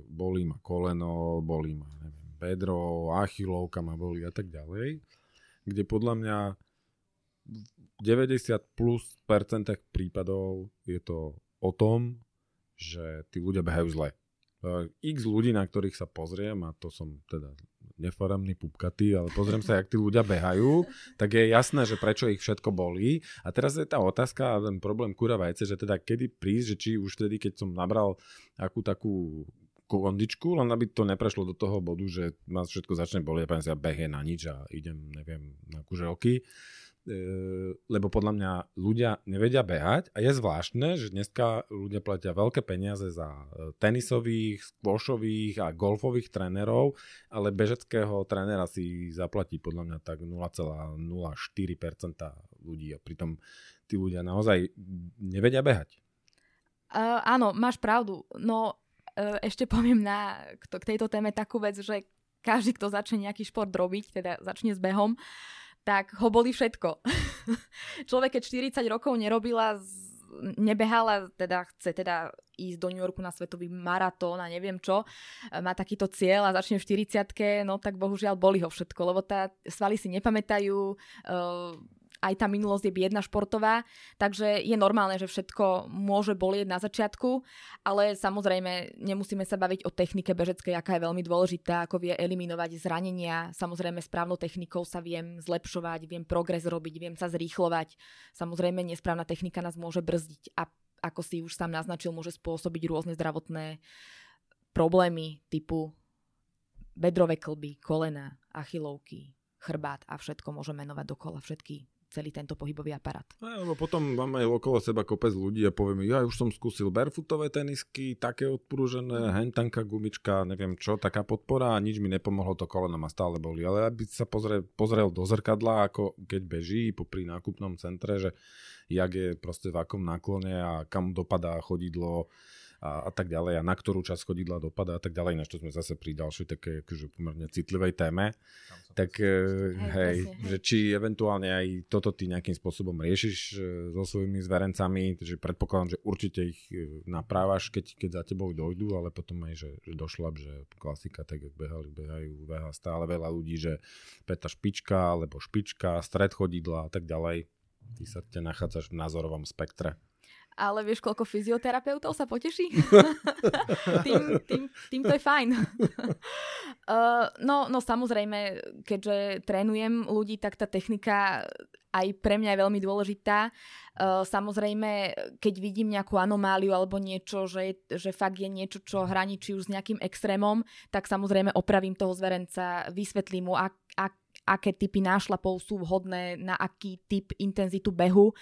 bolí ma koleno, bolí ma neviem, bedro, achilovka ma bolí a tak ďalej. Kde podľa mňa v 90 plus percentách prípadov je to o tom, že tí ľudia behajú zle. E, x ľudí, na ktorých sa pozriem, a to som teda nefaramný pupkatý, ale pozriem sa, jak tí ľudia behajú, tak je jasné, že prečo ich všetko bolí. A teraz je tá otázka a ten problém kura vajce, že teda kedy prísť, že či už vtedy, keď som nabral akú takú kondičku, len aby to neprešlo do toho bodu, že ma všetko začne bolieť, a ja behe na nič a idem, neviem, na kuželky lebo podľa mňa ľudia nevedia behať a je zvláštne, že dneska ľudia platia veľké peniaze za e, tenisových, squashových a golfových trénerov, ale bežeckého trénera si zaplatí podľa mňa tak 0,04% ľudí a pritom tí ľudia naozaj nevedia behať. Uh, áno, máš pravdu. No uh, ešte poviem na, k tejto téme takú vec, že každý, kto začne nejaký šport robiť, teda začne s behom, uh, tak ho boli všetko. Človek, keď 40 rokov nerobila, nebehala, teda chce teda ísť do New Yorku na svetový maratón a neviem čo, má takýto cieľ a začne v 40 no tak bohužiaľ boli ho všetko, lebo tá svaly si nepamätajú, uh, aj tá minulosť je biedna športová, takže je normálne, že všetko môže bolieť na začiatku, ale samozrejme nemusíme sa baviť o technike bežeckej, aká je veľmi dôležitá, ako vie eliminovať zranenia. Samozrejme správnou technikou sa viem zlepšovať, viem progres robiť, viem sa zrýchlovať. Samozrejme nesprávna technika nás môže brzdiť a ako si už sám naznačil, môže spôsobiť rôzne zdravotné problémy typu bedrové klby, kolena, achilovky, chrbát a všetko môže menovať dokola, všetky celý tento pohybový aparát. No, lebo potom máme okolo seba kopec ľudí a povieme, ja už som skúsil barefootové tenisky, také odprúžené, hentanka, gumička, neviem čo, taká podpora a nič mi nepomohlo, to koleno ma stále boli. Ale aby sa pozrel, pozrel do zrkadla, ako keď beží popri nákupnom centre, že jak je proste v akom náklone a kam dopadá chodidlo, a, a tak ďalej a na ktorú časť chodidla dopada a tak ďalej, na čo sme zase pri ďalšej také akože pomerne citlivej téme. Tak hej, hej že či eventuálne aj toto ty nejakým spôsobom riešiš e, so svojimi zverencami, že predpokladám, že určite ich e, naprávaš, keď, keď za tebou dojdú, ale potom aj, že, že došlap, že klasika, tak jak behali, behajú, beha stále veľa ľudí, že peta špička, alebo špička, stred chodidla a tak ďalej. Ty sa te nachádzaš v názorovom spektre ale vieš, koľko fyzioterapeutov sa poteší? tým, tým, tým to je fajn. uh, no, no samozrejme, keďže trénujem ľudí, tak tá technika aj pre mňa je veľmi dôležitá. Uh, samozrejme, keď vidím nejakú anomáliu alebo niečo, že, že fakt je niečo, čo hraničí už s nejakým extrémom, tak samozrejme opravím toho zverenca, vysvetlím mu, ak, ak, aké typy nášlapov sú vhodné na aký typ intenzitu behu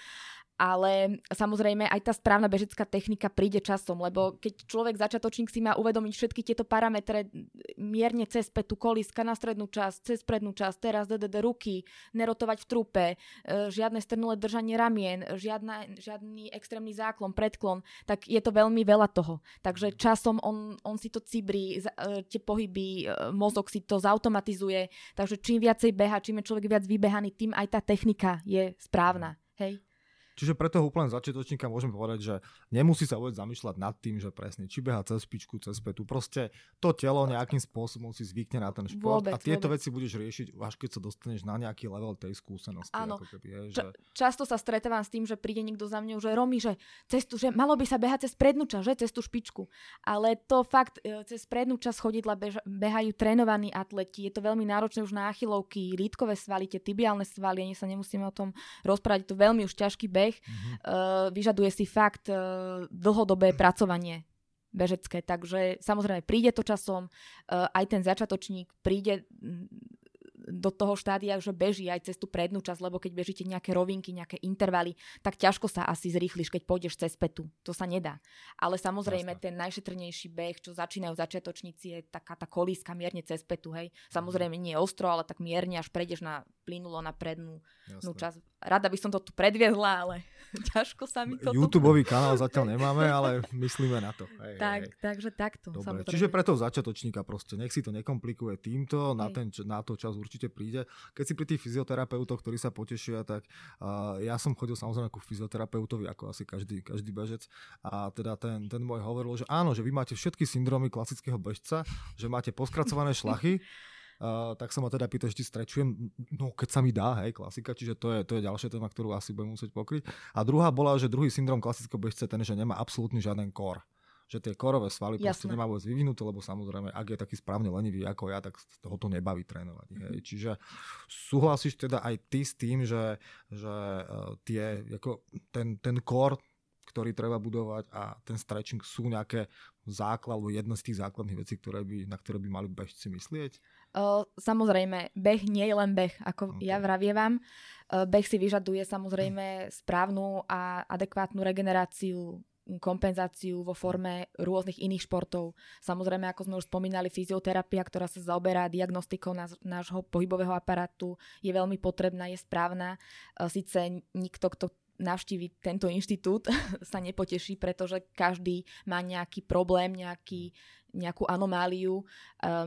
ale samozrejme aj tá správna bežecká technika príde časom, lebo keď človek začiatočník si má uvedomiť všetky tieto parametre mierne cez petu kolíska na strednú časť, cez prednú časť, teraz DDD ruky, nerotovať v trupe, e, žiadne strnulé držanie ramien, žiadna, žiadny extrémny záklon, predklon, tak je to veľmi veľa toho. Takže časom on, on si to cibrí, e, tie pohyby, e, mozog si to zautomatizuje, takže čím viacej beha, čím je človek viac vybehaný, tým aj tá technika je správna. Hej? Čiže pre toho úplne začiatočníka môžem povedať, že nemusí sa vôbec zamýšľať nad tým, že presne či beha cez pičku, cez petu. Proste to telo nejakým spôsobom si zvykne na ten šport vôbec, a tieto vôbec. veci budeš riešiť až keď sa dostaneš na nejaký level tej skúsenosti. Áno. Ako keby, je, že... často sa stretávam s tým, že príde niekto za mňou, že Romy, že, cestu, že malo by sa behať cez prednú časť, že cez tú špičku. Ale to fakt, e, cez prednú časť chodidla beža, behajú trénovaní atleti. Je to veľmi náročné už na achilovky, lítkové svaly, tie tibiálne svaly, ani sa nemusíme o tom rozprávať. Je to veľmi už ťažký beh. Mm-hmm. Uh, vyžaduje si fakt uh, dlhodobé pracovanie bežecké, takže samozrejme príde to časom, uh, aj ten začiatočník príde do toho štádia, že beží aj cez tú prednú časť, lebo keď bežíte nejaké rovinky, nejaké intervaly, tak ťažko sa asi zrýchliš, keď pôjdeš cez petu. To sa nedá. Ale samozrejme Jasne. ten najšetrnejší beh, čo začínajú začiatočníci, je taká tá kolíska mierne cez petu. Hej. Samozrejme nie ostro, ale tak mierne až prejdeš na plynulo na prednú časť. Rada by som to tu predviedla, ale ťažko sa mi to... YouTubeový kanál zatiaľ nemáme, ale myslíme na to. Hej, tak, hej. Takže takto. Dobre. Čiže pre toho začiatočníka proste, nech si to nekomplikuje týmto, na, ten, na to čas určite príde. Keď si pri tých fyzioterapeutoch, ktorí sa potešia, tak uh, ja som chodil samozrejme ku fyzioterapeutovi, ako asi každý, každý bežec. A teda ten, ten môj hovoril, že áno, že vy máte všetky syndromy klasického bežca, že máte poskracované šlachy, Uh, tak sa ma teda pýta, či strečujem, no keď sa mi dá, hej, klasika, čiže to je, to je ďalšia téma, ktorú asi budem musieť pokryť. A druhá bola, že druhý syndrom klasického bežca je ten, že nemá absolútne žiaden kor že tie korové svaly Jasne. proste nemá vôbec vyvinuté, lebo samozrejme, ak je taký správne lenivý ako ja, tak toho to nebaví trénovať. Hej. Mhm. Čiže súhlasíš teda aj ty s tým, že, že uh, tie, ako ten, ten kor, ktorý treba budovať a ten stretching sú nejaké základ, alebo jedna z tých základných vecí, ktoré by, na ktoré by mali bežci myslieť? Samozrejme, beh nie je len beh, ako okay. ja vravievam. Beh si vyžaduje samozrejme správnu a adekvátnu regeneráciu kompenzáciu vo forme rôznych iných športov. Samozrejme, ako sme už spomínali, fyzioterapia, ktorá sa zaoberá diagnostikou nášho pohybového aparátu, je veľmi potrebná, je správna. Sice nikto, kto navštívi tento inštitút, sa nepoteší, pretože každý má nejaký problém, nejaký, nejakú anomáliu, um,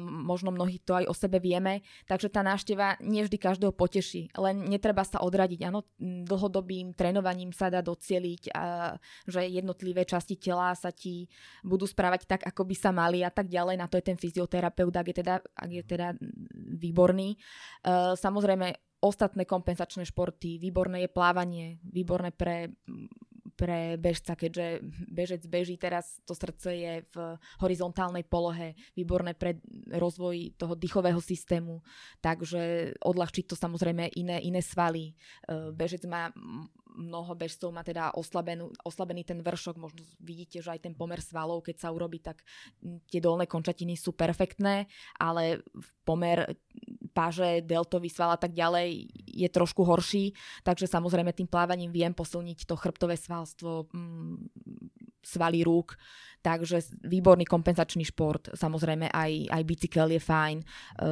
možno mnohí to aj o sebe vieme, takže tá návšteva nevždy každého poteší, len netreba sa odradiť. Áno, dlhodobým trénovaním sa dá docieliť, a, že jednotlivé časti tela sa ti budú správať tak, ako by sa mali a tak ďalej. Na to je ten fyzioterapeut, ak je teda, ak je teda výborný. Uh, samozrejme, ostatné kompenzačné športy, výborné je plávanie, výborné pre pre bežca, keďže bežec beží teraz, to srdce je v horizontálnej polohe, výborné pre rozvoj toho dýchového systému, takže odľahčiť to samozrejme iné, iné svaly. E, bežec má mnoho bežcov má teda oslabenú, oslabený ten vršok, možno vidíte, že aj ten pomer svalov, keď sa urobí, tak tie dolné končatiny sú perfektné, ale pomer páže, deltový sval a tak ďalej je trošku horší, takže samozrejme tým plávaním viem posilniť to chrbtové svalstvo, svaly rúk, takže výborný kompenzačný šport, samozrejme aj, aj bicykel je fajn, e,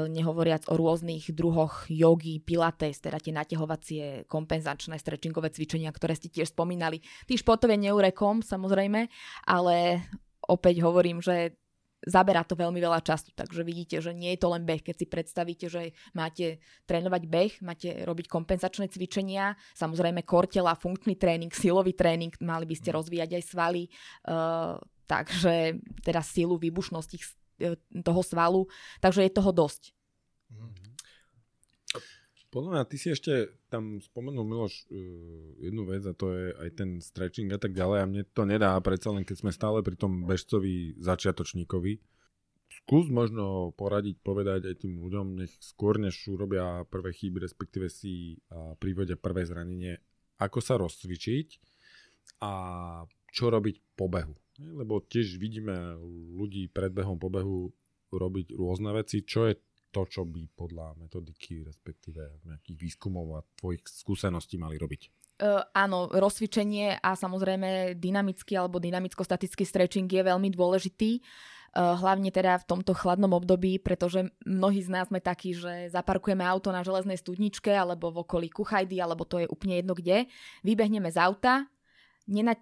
nehovoriac o rôznych druhoch jogy, pilates, teda tie naťahovacie kompenzačné stretchingové cvičenia, ktoré ste tiež spomínali. Tých športov je neurekom, samozrejme, ale opäť hovorím, že zaberá to veľmi veľa času, takže vidíte, že nie je to len beh. Keď si predstavíte, že máte trénovať beh, máte robiť kompenzačné cvičenia, samozrejme kortela, funkčný tréning, silový tréning, mali by ste mhm. rozvíjať aj svaly, uh, takže teda silu, výbušnosť e, toho svalu, takže je toho dosť. Mm-hmm. Podľa mňa, ty si ešte tam spomenul Miloš uh, jednu vec a to je aj ten stretching a tak ďalej a mne to nedá predsa len keď sme stále pri tom bežcovi začiatočníkovi. Skús možno poradiť, povedať aj tým ľuďom, nech skôr než urobia prvé chyby, respektíve si uh, privodia prvé zranenie, ako sa rozcvičiť a čo robiť po behu. Lebo tiež vidíme ľudí pred behom, po behu robiť rôzne veci. Čo je to, čo by podľa metodiky, respektíve nejakých výskumov a tvojich skúseností mali robiť? Uh, áno, rozcvičenie a samozrejme dynamický alebo dynamicko-statický stretching je veľmi dôležitý. Uh, hlavne teda v tomto chladnom období, pretože mnohí z nás sme takí, že zaparkujeme auto na železnej studničke alebo v okolí Kuchajdy, alebo to je úplne jedno kde. Vybehneme z auta,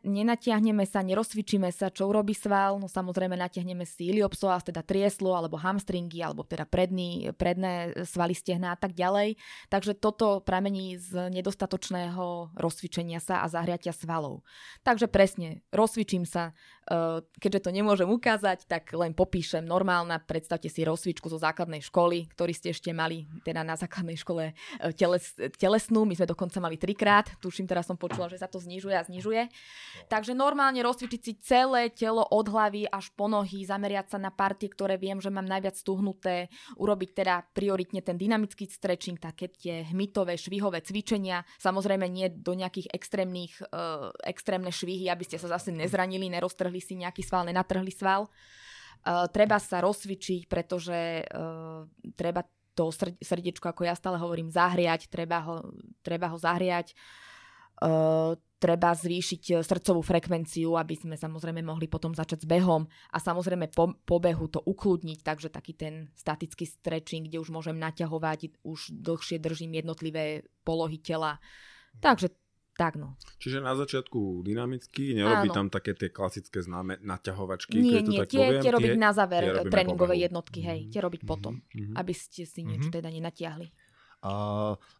nenatiahneme sa, nerozcvičíme sa, čo urobí sval, no samozrejme natiahneme si iliopsoas, teda trieslo, alebo hamstringy, alebo teda predný, predné svaly stehna a tak ďalej. Takže toto pramení z nedostatočného rozcvičenia sa a zahriatia svalov. Takže presne, rozcvičím sa, Eh, keďže to nemôžem ukázať, tak len popíšem normálna, predstavte si rozcvičku zo základnej školy, ktorý ste ešte mali teda na základnej škole eh, teles, telesnú, my sme dokonca mali trikrát, tuším, teraz som počula, že sa to znižuje a znižuje. Takže normálne rozcvičiť si celé telo od hlavy až po nohy, zameriať sa na partie, ktoré viem, že mám najviac stuhnuté, urobiť teda prioritne ten dynamický stretching, také tie hmitové, švihové cvičenia, samozrejme nie do nejakých extrémnych, uh, extrémne švihy, aby ste sa zase nezranili, neroztrhli si nejaký sval, nenatrhli sval. Uh, treba sa rozcvičiť, pretože uh, treba to srdiečko, ako ja stále hovorím, zahriať, treba ho, treba ho zahriať. Uh, treba zvýšiť srdcovú frekvenciu, aby sme samozrejme mohli potom začať s behom a samozrejme po, po behu to ukludniť, takže taký ten statický stretching, kde už môžem naťahovať, už dlhšie držím jednotlivé polohy tela. Takže tak no. Čiže na začiatku dynamicky, nerobí Áno. tam také tie klasické známe naťahovačky, nie, nie, tak tie, poviem, tie robiť tie, na záver tréningové jednotky, hej, tie robiť mm-hmm. potom, mm-hmm. aby ste si niečo mm-hmm. teda nenatiahli. A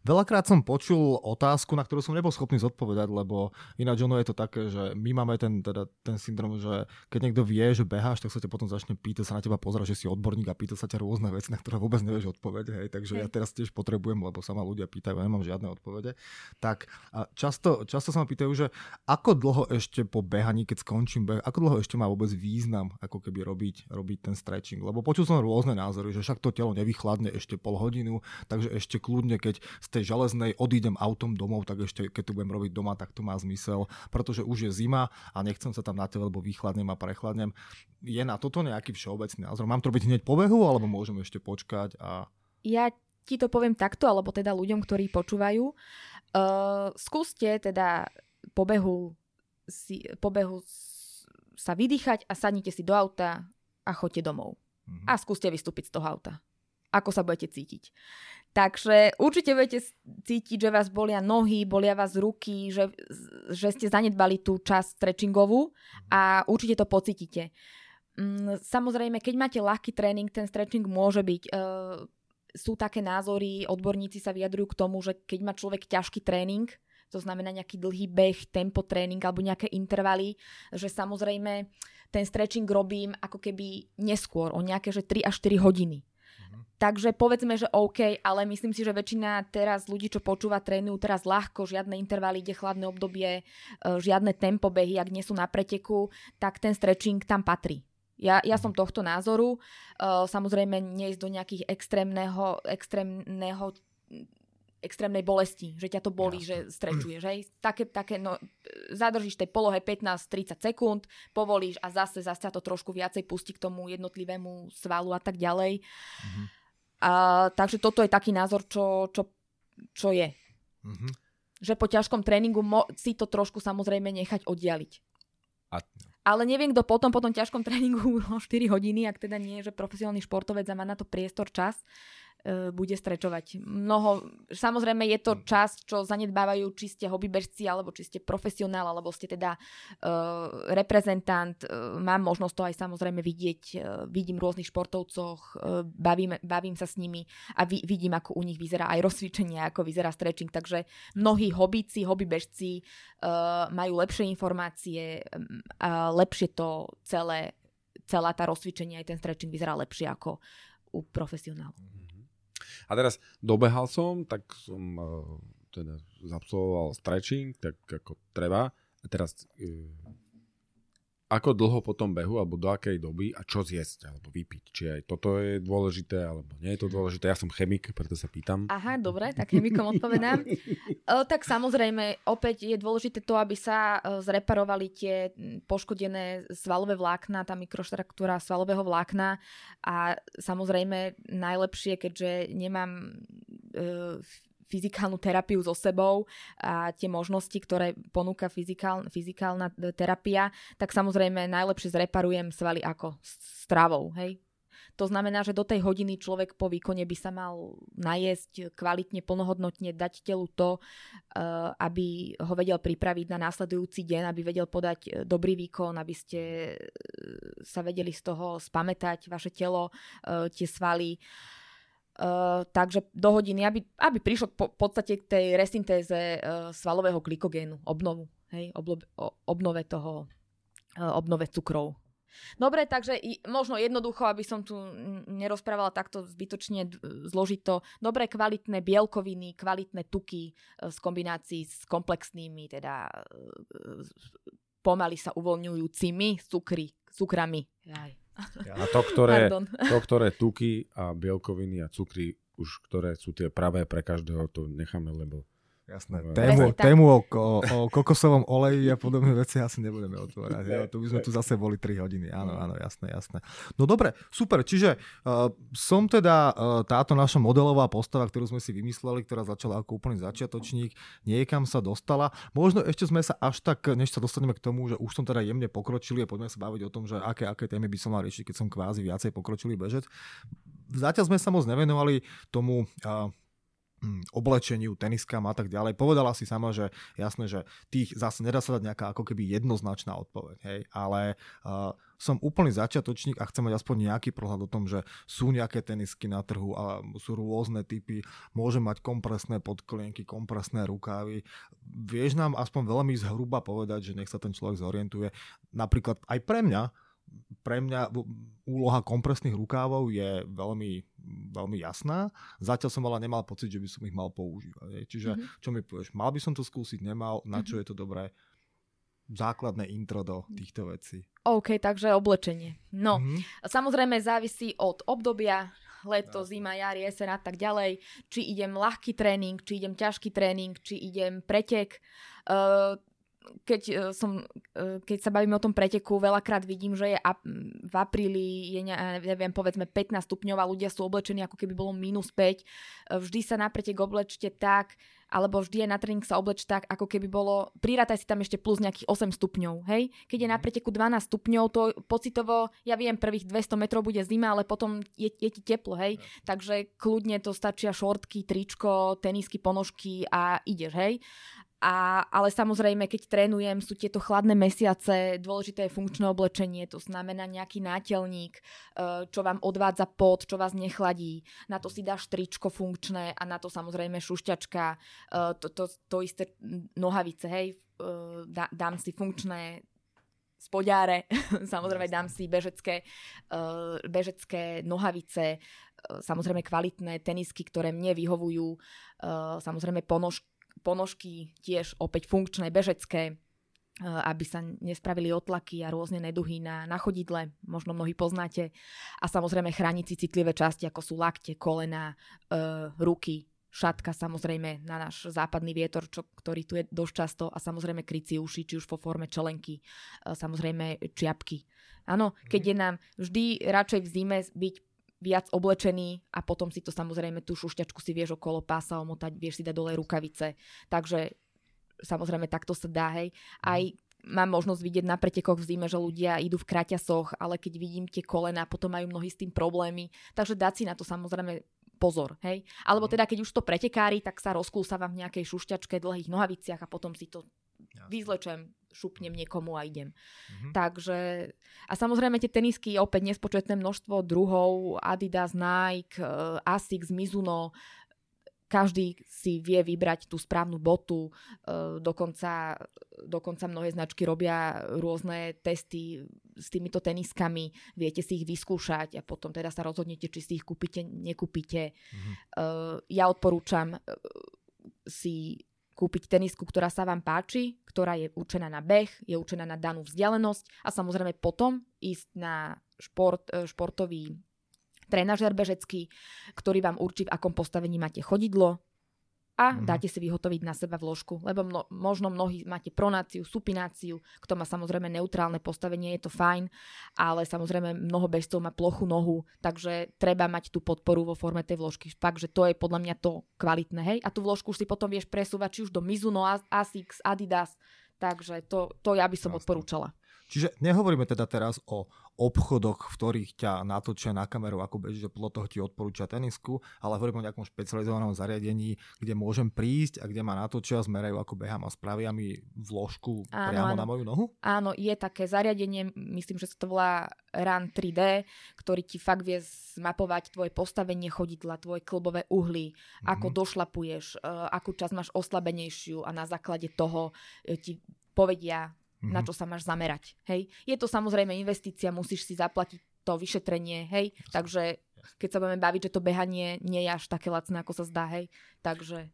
veľakrát som počul otázku, na ktorú som nebol schopný zodpovedať, lebo ináč ono je to také, že my máme ten, teda, ten syndrom, že keď niekto vie, že beháš, tak sa ťa potom začne pýtať, sa na teba pozera, že si odborník a pýta sa ťa rôzne veci, na ktoré vôbec nevieš odpoveď. Hej. Takže hej. ja teraz tiež potrebujem, lebo sa ma ľudia pýtajú, ja nemám žiadne odpovede. Tak a často, často sa ma pýtajú, že ako dlho ešte po behaní, keď skončím beh, ako dlho ešte má vôbec význam, ako keby robiť, robiť ten stretching. Lebo počul som rôzne názory, že však to telo nevychladne ešte pol hodinu, takže ešte kľudne, keď z tej železnej odídem autom domov, tak ešte keď tu budem robiť doma, tak to má zmysel, pretože už je zima a nechcem sa tam na tebe, lebo vychladnem a prechladnem. Je na toto nejaký všeobecný názor? Mám to robiť hneď po behu, alebo môžem ešte počkať? A... Ja ti to poviem takto, alebo teda ľuďom, ktorí počúvajú. Uh, skúste teda po behu, si, po behu sa vydýchať a sadnite si do auta a choďte domov. Mm-hmm. A skúste vystúpiť z toho auta ako sa budete cítiť. Takže určite budete cítiť, že vás bolia nohy, bolia vás ruky, že, že ste zanedbali tú časť stretchingovú a určite to pocítite. Mm, samozrejme, keď máte ľahký tréning, ten stretching môže byť. E, sú také názory, odborníci sa vyjadrujú k tomu, že keď má človek ťažký tréning, to znamená nejaký dlhý beh, tempo tréning alebo nejaké intervaly, že samozrejme ten stretching robím ako keby neskôr, o nejaké že 3 až 4 hodiny. Takže povedzme, že OK, ale myslím si, že väčšina teraz ľudí, čo počúva, trénujú teraz ľahko, žiadne intervaly, ide chladné obdobie, e, žiadne tempo behy, ak nie sú na preteku, tak ten stretching tam patrí. Ja, ja som tohto názoru. E, samozrejme, neísť do nejakých extrémneho, extrémneho extrémnej bolesti, že ťa to boli, ja. že strečuje, že? Také, také, no, zadržíš tej polohe 15-30 sekúnd, povolíš a zase, zase to trošku viacej pustí k tomu jednotlivému svalu a tak ďalej. Mm-hmm. A, takže toto je taký názor, čo, čo, čo je. Mm-hmm. Že po ťažkom tréningu mo- si to trošku samozrejme nechať oddialiť. A... Ale neviem, kto potom po tom ťažkom tréningu 4 hodiny, ak teda nie je, že profesionálny športovec a má na to priestor, čas, bude strečovať. Mnoho, samozrejme je to čas, čo zanedbávajú či ste hobbybežci, alebo či ste profesionál, alebo ste teda uh, reprezentant. Uh, mám možnosť to aj samozrejme vidieť. Uh, vidím rôznych športovcoch, uh, bavím, bavím sa s nimi a vi, vidím, ako u nich vyzerá aj rozcvičenie, ako vyzerá stretching. Takže mnohí hobíci, hobbybežci uh, majú lepšie informácie a lepšie to celé, celá tá rozcvičenie aj ten stretching vyzerá lepšie ako u profesionálov. Mm-hmm. A teraz dobehal som, tak som uh, teda zabsolvoval stretching, tak ako treba. A teraz uh, ako dlho po tom behu, alebo do akej doby a čo zjesť, alebo vypiť. Či aj toto je dôležité, alebo nie je to dôležité. Ja som chemik, preto sa pýtam. Aha, dobre, tak chemikom odpovedám. o, tak samozrejme, opäť je dôležité to, aby sa e, zreparovali tie poškodené svalové vlákna, tá mikroštruktúra svalového vlákna a samozrejme najlepšie, keďže nemám e, fyzikálnu terapiu so sebou a tie možnosti, ktoré ponúka fyzikál, fyzikálna terapia, tak samozrejme najlepšie zreparujem svaly ako stravou, hej, to znamená, že do tej hodiny človek po výkone by sa mal najesť kvalitne, plnohodnotne, dať telu to, eh, aby ho vedel pripraviť na následujúci deň, aby vedel podať eh, dobrý výkon, aby ste sa vedeli z toho spamätať, vaše telo, tie svaly. Uh, takže do hodiny, aby, aby prišlo po podstate k tej resyntéze uh, svalového glykogénu, obnovu, hej, oblo, obnove toho, uh, obnove cukrov. Dobre, takže možno jednoducho, aby som tu nerozprávala takto zbytočne zložito. Dobré kvalitné bielkoviny, kvalitné tuky v e, kombinácii s komplexnými, teda e, pomaly sa uvoľňujúcimi cukry, cukrami. Aj. A to ktoré, to, ktoré tuky a bielkoviny a cukry, už ktoré sú tie pravé pre každého, to necháme, lebo Jasné. Tému, tému o, o, o kokosovom oleji a podobné veci asi nebudeme otvárať. Ja, tu by sme tu zase boli 3 hodiny. Áno, áno, jasné, jasné. No dobre, super. Čiže uh, som teda uh, táto naša modelová postava, ktorú sme si vymysleli, ktorá začala ako úplný začiatočník, niekam sa dostala. Možno ešte sme sa až tak, než sa dostaneme k tomu, že už som teda jemne pokročili a poďme sa baviť o tom, že aké, aké témy by som mal riešiť, keď som kvázi viacej pokročili bežec. Zatiaľ sme sa moc nevenovali tomu uh, oblečeniu, teniskám a tak ďalej. Povedala si sama, že jasné, že tých zase nedá sa dať nejaká ako keby jednoznačná odpoveď, hej, ale uh, som úplný začiatočník a chcem mať aspoň nejaký prehľad o tom, že sú nejaké tenisky na trhu a sú rôzne typy, môže mať kompresné podklienky, kompresné rukávy. Vieš nám aspoň veľmi zhruba povedať, že nech sa ten človek zorientuje. Napríklad aj pre mňa, pre mňa úloha kompresných rukávov je veľmi, veľmi jasná. Zatiaľ som ale nemal pocit, že by som ich mal používať. Čiže mm-hmm. čo mi povieš, mal by som to skúsiť, nemal, na čo mm-hmm. je to dobré? Základné intro do týchto vecí. OK, takže oblečenie. No, mm-hmm. samozrejme závisí od obdobia, leto, zima, jar, jeseň a tak ďalej. Či idem ľahký tréning, či idem ťažký tréning, či idem pretek. Uh, keď, e, som, e, keď sa bavíme o tom preteku, veľakrát vidím, že je v apríli je, neviem, povedzme 15 stupňov a ľudia sú oblečení ako keby bolo minus 5. E, vždy sa na pretek oblečte tak, alebo vždy je na tréning sa obleč tak, ako keby bolo, prirátaj si tam ešte plus nejakých 8 stupňov, hej? Keď je na mhm. preteku 12 stupňov, to pocitovo, ja viem, prvých 200 metrov bude zima, ale potom je, je ti teplo, hej? Ja. Takže kľudne to stačia šortky, tričko, tenisky, ponožky a ideš, hej? A, ale samozrejme, keď trénujem, sú tieto chladné mesiace, dôležité je funkčné oblečenie, to znamená nejaký nátelník, e, čo vám odvádza pot, čo vás nechladí. Na to si dáš tričko funkčné a na to samozrejme šušťačka, e, to, to, to isté nohavice, hej, e, dám si funkčné spodiare, samozrejme dám si bežecké, bežecké nohavice, samozrejme kvalitné tenisky, ktoré mne vyhovujú, samozrejme ponožky, ponožky tiež opäť funkčné, bežecké, e, aby sa nespravili otlaky a rôzne neduhy na, na chodidle, možno mnohí poznáte. A samozrejme chrániť si citlivé časti, ako sú lakte, kolena, e, ruky, šatka samozrejme na náš západný vietor, čo, ktorý tu je dosť často a samozrejme kryci uši, či už vo forme čelenky, e, samozrejme čiapky. Áno, keď mhm. je nám vždy radšej v zime byť viac oblečený a potom si to samozrejme tú šušťačku si vieš okolo pása omotať, vieš si dať dole rukavice. Takže samozrejme takto sa dá, hej. Aj mám možnosť vidieť na pretekoch v zime, že ľudia idú v kraťasoch, ale keď vidím tie kolena, potom majú mnohí s tým problémy. Takže dať si na to samozrejme pozor, hej. Alebo mhm. teda keď už to pretekári, tak sa rozkúsavam v nejakej šušťačke, dlhých nohaviciach a potom si to vyzlečem, šupnem niekomu a idem. Mm-hmm. Takže a samozrejme tie tenisky opäť nespočetné množstvo druhov, Adidas, Nike, eh, Asics, Mizuno, každý si vie vybrať tú správnu botu, eh, dokonca, dokonca mnohé značky robia rôzne testy s týmito teniskami, viete si ich vyskúšať a potom teda sa rozhodnete, či si ich kúpite, nekúpite. Mm-hmm. Ja odporúčam si kúpiť tenisku, ktorá sa vám páči, ktorá je určená na beh, je určená na danú vzdialenosť a samozrejme potom ísť na šport, e, športový trénažer bežecký, ktorý vám určí, v akom postavení máte chodidlo, a mm-hmm. dáte si vyhotoviť na seba vložku. Lebo mno, možno mnohí máte pronáciu, supináciu, kto má samozrejme neutrálne postavenie, je to fajn, ale samozrejme mnoho bežcov má plochu nohu, takže treba mať tú podporu vo forme tej vložky. Takže to je podľa mňa to kvalitné. Hej? A tú vložku už si potom vieš presúvať či už do Mizuno, Asics, Adidas, takže to, to ja by som Jasne. odporúčala. Čiže nehovoríme teda teraz o obchodoch, v ktorých ťa natočia na kameru, ako beží, že podľa toho ti odporúča tenisku, ale hovorím o nejakom špecializovanom zariadení, kde môžem prísť a kde ma natočia, zmerajú, ako behám a spravia mi vložku áno, priamo áno. na moju nohu? Áno, je také zariadenie, myslím, že sa to volá RAN 3D, ktorý ti fakt vie zmapovať tvoje postavenie chodidla, tvoje klbové uhly, mm-hmm. ako došlapuješ, uh, akú časť máš oslabenejšiu a na základe toho uh, ti povedia, mm-hmm. na čo sa máš zamerať. Hej. Je to samozrejme investícia, musíš si zaplatiť to vyšetrenie, hej. Takže keď sa budeme baviť, že to behanie nie je až také lacné, ako sa zdá, hej. Takže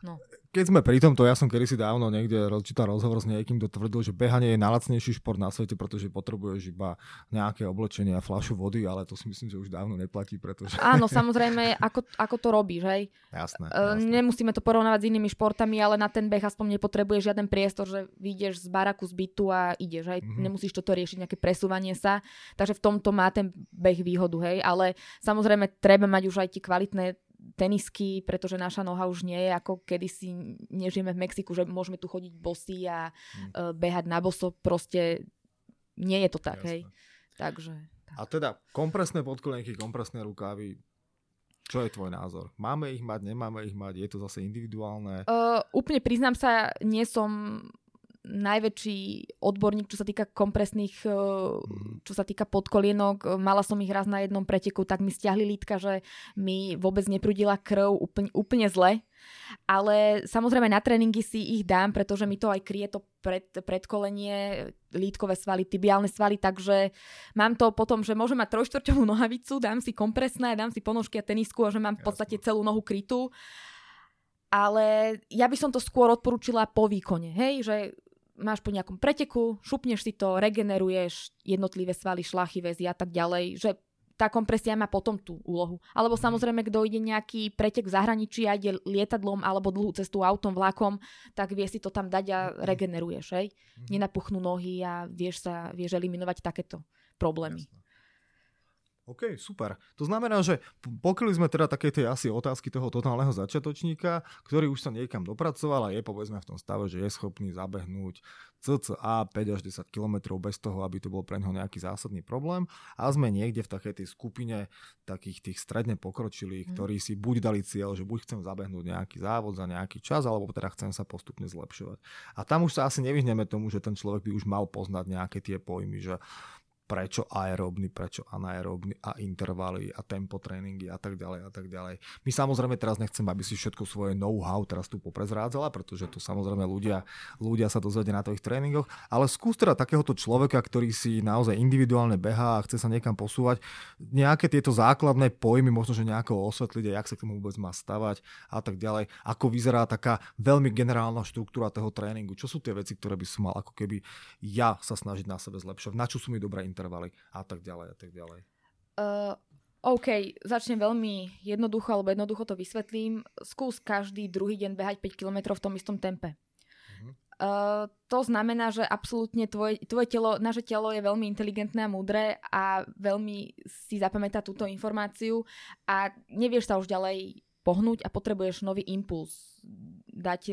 No. Keď sme pri tomto, ja som kedysi dávno niekde čítal rozhovor s niekým, kto tvrdil, že behanie je najlacnejší šport na svete, pretože potrebuješ iba nejaké oblečenie a fľašu vody, ale to si myslím, že už dávno neplatí, pretože... Áno, samozrejme, ako, ako to robíš, hej? Jasné, uh, jasné. Nemusíme to porovnávať s inými športami, ale na ten beh aspoň nepotrebuješ žiaden priestor, že vyjdeš z baraku, z bytu a ideš, hej? Mm-hmm. Nemusíš toto riešiť, nejaké presúvanie sa, takže v tomto má ten beh výhodu, hej? Ale samozrejme treba mať už aj tie kvalitné tenisky, pretože naša noha už nie je ako kedysi nežijeme v Mexiku, že môžeme tu chodiť bosy a hmm. uh, behať na boso, proste nie je to tak, Jasne. hej. Takže... Tak. A teda kompresné podkolenky, kompresné rukávy, čo je tvoj názor? Máme ich mať, nemáme ich mať? Je to zase individuálne? Uh, úplne priznám sa, nie som najväčší odborník, čo sa týka kompresných, mm. čo sa týka podkolienok. Mala som ich raz na jednom preteku, tak mi stiahli lítka, že mi vôbec neprudila krv úplne, úplne zle. Ale samozrejme na tréningy si ich dám, pretože mi to aj kryje to pred, predkolenie, lítkové svaly, tibiálne svaly, takže mám to potom, že môžem mať trojštvrťovú nohavicu, dám si kompresné, dám si ponožky a tenisku a že mám v podstate celú nohu krytú ale ja by som to skôr odporúčila po výkone, hej, že máš po nejakom preteku, šupneš si to, regeneruješ jednotlivé svaly, šlachy, väzy a tak ďalej, že tá kompresia má potom tú úlohu. Alebo mhm. samozrejme, kto ide nejaký pretek v zahraničí a ide lietadlom alebo dlhú cestu autom, vlakom, tak vie si to tam dať a mhm. regeneruješ, hej? Mhm. Nenapuchnú nohy a vieš sa, vieš eliminovať takéto problémy. Jasne. OK, super. To znamená, že pokryli sme teda také tie asi otázky toho totálneho začiatočníka, ktorý už sa niekam dopracoval a je povedzme v tom stave, že je schopný zabehnúť cca 5 až 10 km bez toho, aby to bol pre neho nejaký zásadný problém a sme niekde v takej tej skupine takých tých stredne pokročilých, mm. ktorí si buď dali cieľ, že buď chcem zabehnúť nejaký závod za nejaký čas, alebo teda chcem sa postupne zlepšovať. A tam už sa asi nevyhneme tomu, že ten človek by už mal poznať nejaké tie pojmy, že prečo aeróbny, prečo anaeróbny a intervaly a tempo tréningy a tak ďalej a tak ďalej. My samozrejme teraz nechcem, aby si všetko svoje know-how teraz tu poprezrádzala, pretože tu samozrejme ľudia, ľudia sa dozvedia na tvojich tréningoch, ale skús teda takéhoto človeka, ktorý si naozaj individuálne behá a chce sa niekam posúvať, nejaké tieto základné pojmy možno, že nejako osvetliť, jak sa k tomu vôbec má stavať a tak ďalej. Ako vyzerá taká veľmi generálna štruktúra toho tréningu. Čo sú tie veci, ktoré by som mal ako keby ja sa snažiť na sebe zlepšovať? Na čo sú mi dobré intervaly a tak ďalej a tak ďalej. Uh, OK, začnem veľmi jednoducho, alebo jednoducho to vysvetlím. Skús každý druhý deň behať 5 km v tom istom tempe. Uh, to znamená, že absolútne tvoje, tvoje telo, naše telo je veľmi inteligentné a múdre a veľmi si zapamätá túto informáciu a nevieš sa už ďalej pohnúť a potrebuješ nový impuls dať,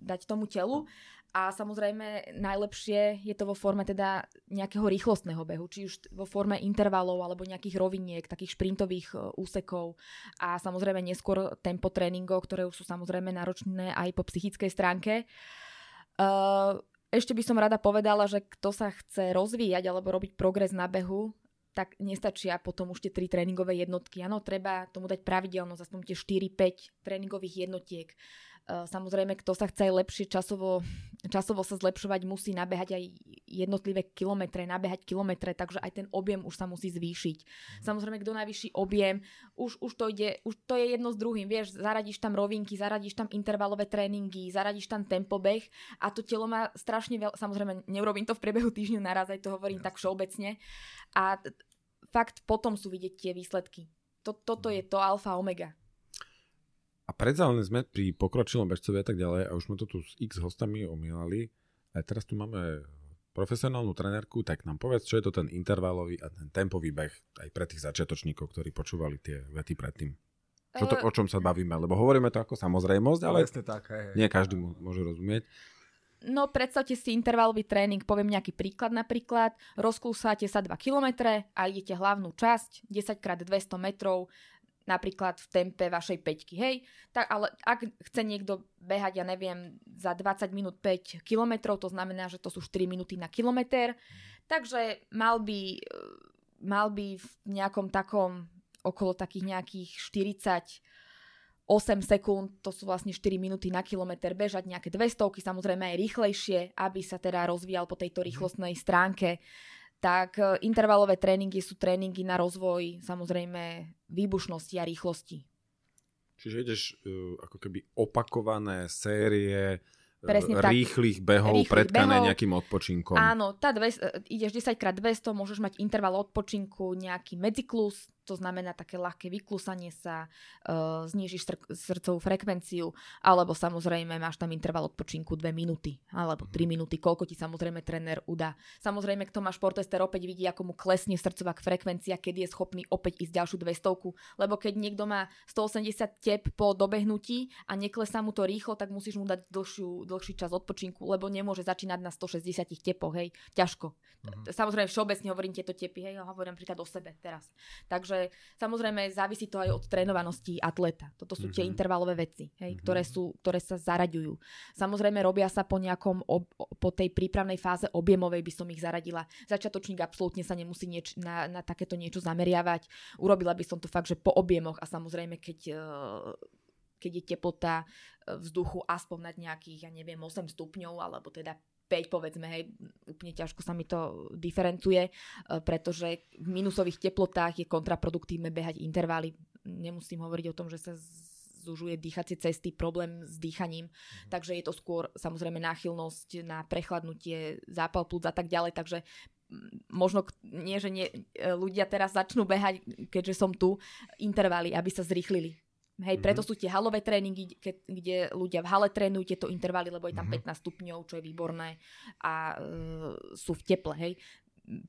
dať tomu telu a samozrejme najlepšie je to vo forme teda nejakého rýchlostného behu, či už vo forme intervalov alebo nejakých roviniek, takých šprintových e, úsekov a samozrejme neskôr tempo tréningov, ktoré už sú samozrejme náročné aj po psychickej stránke. E, ešte by som rada povedala, že kto sa chce rozvíjať alebo robiť progres na behu, tak nestačia potom už tie tri tréningové jednotky. Áno, treba tomu dať pravidelnosť, aspoň tie 4-5 tréningových jednotiek. Eh, samozrejme, kto sa chce lepšie časovo, časovo sa zlepšovať, musí nabehať aj jednotlivé kilometre, nabehať kilometre, takže aj ten objem už sa musí zvýšiť. Mm. Samozrejme, kto najvyšší objem, už, už, to ide, už to je jedno s druhým, vieš, zaradíš tam rovinky, zaradíš tam intervalové tréningy, zaradíš tam tempobeh a to telo má strašne veľa, samozrejme, neurobím to v priebehu týždňa naraz, aj to hovorím tak všeobecne a fakt potom sú vidieť tie výsledky. To, toto je to alfa omega. A predsa len sme pri pokročilom bežcovi a tak ďalej a už sme to tu s x hostami omýlali. A teraz tu máme profesionálnu trenérku, tak nám povedz, čo je to ten intervalový a ten tempový beh aj pre tých začiatočníkov, ktorí počúvali tie vety predtým. Čo to, o čom sa bavíme? Lebo hovoríme to ako samozrejmosť, ale tak, hej, nie každý môže rozumieť. No predstavte si intervalový tréning, poviem nejaký príklad napríklad, rozkúsáte sa 2 km a idete hlavnú časť 10x200 metrov, napríklad v tempe vašej peťky, hej? Tak, ale ak chce niekto behať, ja neviem, za 20 minút 5 kilometrov, to znamená, že to sú 4 minúty na kilometr, takže mal by, mal by v nejakom takom, okolo takých nejakých 40 8 sekúnd, to sú vlastne 4 minúty na kilometr, bežať nejaké 200, samozrejme aj rýchlejšie, aby sa teda rozvíjal po tejto mhm. rýchlostnej stránke tak e, intervalové tréningy sú tréningy na rozvoj samozrejme výbušnosti a rýchlosti. Čiže ideš uh, ako keby opakované série Presne rýchlych behov rýchlych predkané behov. nejakým odpočinkom. Áno, tá dve, ideš 10x200, môžeš mať interval odpočinku, nejaký medziklus, to znamená také ľahké vyklúsanie sa, uh, znižíš sr- srdcovú frekvenciu, alebo samozrejme máš tam interval odpočinku 2 minúty, alebo 3 mhm. minúty, koľko ti samozrejme tréner udá. Samozrejme, kto má športester opäť vidí, ako mu klesne srdcová frekvencia, keď je schopný opäť ísť ďalšiu 200, lebo keď niekto má 180 tep po dobehnutí a neklesá mu to rýchlo, tak musíš mu dať dlhšiu, dlhší čas odpočinku, lebo nemôže začínať na 160 tepoch, hej, ťažko. Uh-huh. Samozrejme, všeobecne hovorím tieto tepy, hej, hovorím napríklad o sebe teraz. Takže Takže samozrejme závisí to aj od trénovanosti atleta. Toto sú mm-hmm. tie mhm. intervalové veci, hej, mm-hmm. ktoré, sú, ktoré sa zaraďujú. Samozrejme robia sa po nejakom, ob, po tej prípravnej fáze objemovej by som ich zaradila. Začiatočník absolútne sa nemusí nieč, na, na takéto niečo zameriavať. Urobila by som to fakt, že po objemoch a samozrejme, keď eh, keď je teplota eh, vzduchu aspoň nad nejakých, ja neviem, 8 stupňov, alebo teda 5 povedzme, hej, úplne ťažko sa mi to diferencuje, e, pretože v minusových teplotách je kontraproduktívne behať intervaly. Nemusím hovoriť o tom, že sa zužuje dýchacie cesty, problém s dýchaním, mm. takže je to skôr samozrejme náchylnosť na prechladnutie, zápal plúc a tak ďalej, takže možno nie, že nie, e, ľudia teraz začnú behať, keďže som tu, intervaly, aby sa zrýchlili. Hej, mm-hmm. preto sú tie halové tréningy, ke, kde ľudia v hale trénujú tieto intervaly, lebo je tam mm-hmm. 15 stupňov, čo je výborné a uh, sú v teple, hej.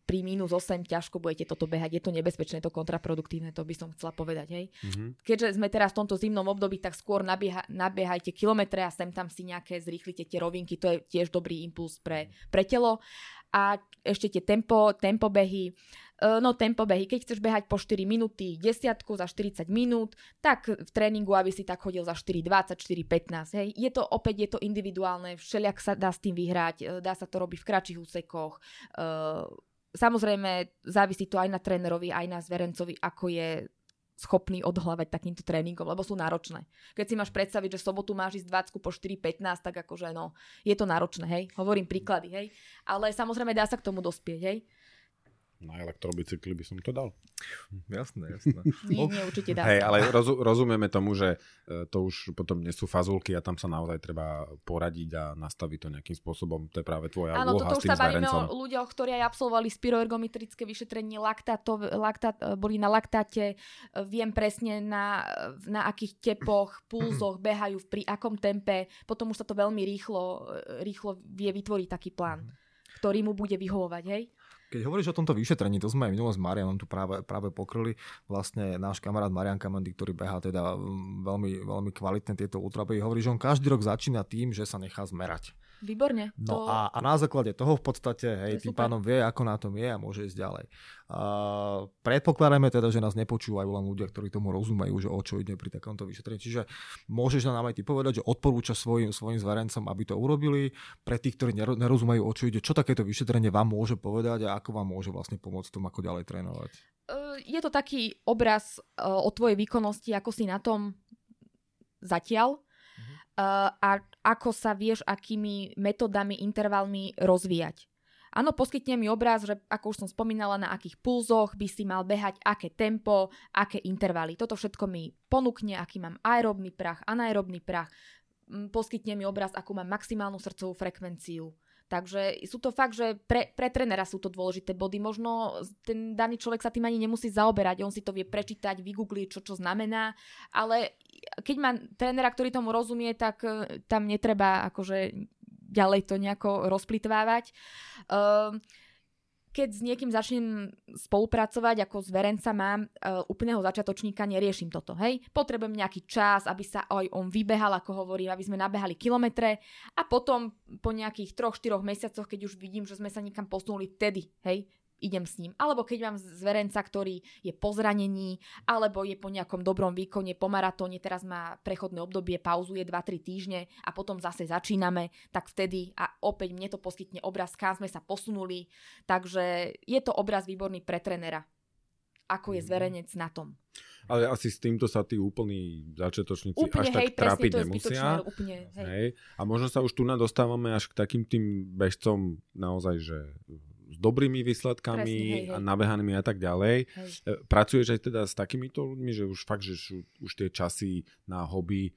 Pri minus 8 ťažko budete toto behať, je to nebezpečné, je to kontraproduktívne, to by som chcela povedať, hej. Mm-hmm. Keďže sme teraz v tomto zimnom období, tak skôr nabieha, nabiehajte kilometre a sem tam si nejaké zrýchlite tie rovinky, to je tiež dobrý impuls pre, pre telo. A ešte tie tempo, tempo behy, E, no tempo behy, keď chceš behať po 4 minúty, desiatku za 40 minút, tak v tréningu, aby si tak chodil za 4,20, 4,15. Hej. Je to opäť je to individuálne, všelijak sa dá s tým vyhrať, e, dá sa to robiť v kratších úsekoch. E, samozrejme, závisí to aj na trénerovi, aj na zverencovi, ako je schopný odhľavať takýmto tréningom, lebo sú náročné. Keď si máš predstaviť, že sobotu máš ísť 20 po 4.15, tak akože no, je to náročné, hej. Hovorím príklady, hej. Ale samozrejme dá sa k tomu dospieť, hej na elektrobicykli by som to dal. Jasné, jasné. nie, nie, určite dá. Hej, ale rozu, rozumieme tomu, že e, to už potom nie sú fazulky a tam sa naozaj treba poradiť a nastaviť to nejakým spôsobom. To je práve tvoja Áno, úloha toto už sa bavíme o ľuďoch, ktorí aj absolvovali spiroergometrické vyšetrenie laktáto, laktát, e, boli na laktáte, e, viem presne na, na akých tepoch, pulzoch behajú, pri akom tempe, potom už sa to veľmi rýchlo, rýchlo vie vytvoriť taký plán, ktorý mu bude vyhovovať, hej? Keď hovoríš o tomto vyšetrení, to sme aj minulé s Marianom tu práve, práve pokryli. Vlastne náš kamarát Marian Kamandy, ktorý behá teda mm, veľmi, veľmi kvalitné tieto ultrabehy, hovorí, že on každý rok začína tým, že sa nechá zmerať. Výborne. No to... a, a na základe toho v podstate, hej, tým super. pánom vie, ako na tom je a môže ísť ďalej. A predpokladáme teda, že nás nepočúvajú len ľudia, ktorí tomu rozumejú, že o čo ide pri takomto vyšetrení. Čiže môžeš nám aj ty povedať, že odporúča svojim, svojim zverencom, aby to urobili. Pre tých, ktorí nerozumejú, o čo ide, čo takéto vyšetrenie vám môže povedať a ako vám môže vlastne pomôcť tom, ako ďalej trénovať. Je to taký obraz o tvojej výkonnosti, ako si na tom zatiaľ uh, a ako sa vieš, akými metodami, intervalmi rozvíjať. Áno, poskytne mi obraz, že ako už som spomínala, na akých pulzoch by si mal behať, aké tempo, aké intervaly. Toto všetko mi ponúkne, aký mám aerobný prach, anaerobný prach. Poskytne mi obraz, akú mám maximálnu srdcovú frekvenciu. Takže sú to fakt, že pre, pre trénera sú to dôležité body. Možno ten daný človek sa tým ani nemusí zaoberať, on si to vie prečítať, vygoogliť, čo čo znamená, ale keď má trénera, ktorý tomu rozumie, tak e, tam netreba akože ďalej to nejako rozplitvávať. Uh, keď s niekým začnem spolupracovať, ako zverenca mám uh, úplného začiatočníka, neriešim toto, hej. Potrebujem nejaký čas, aby sa aj on vybehal, ako hovorím, aby sme nabehali kilometre a potom po nejakých 3-4 mesiacoch, keď už vidím, že sme sa niekam posunuli, vtedy, hej, idem s ním. Alebo keď mám zverenca, ktorý je po zranení, alebo je po nejakom dobrom výkone, po maratóne, teraz má prechodné obdobie, pauzuje 2-3 týždne a potom zase začíname, tak vtedy a opäť mne to poskytne obraz, kam sme sa posunuli. Takže je to obraz výborný pre trenera. Ako je mhm. zverenec na tom. Ale asi s týmto sa tí úplní začiatočníci úplne, až hej, tak trápiť nemusia. Úplne, hej. Hej. A možno sa už tu dostávame až k takým tým bežcom naozaj, že s dobrými výsledkami Presne, hej, hej. a nabehanými a tak ďalej. Hej. E, pracuješ aj teda s takýmito ľuďmi, že už fakt, že už, už tie časy na hobby e,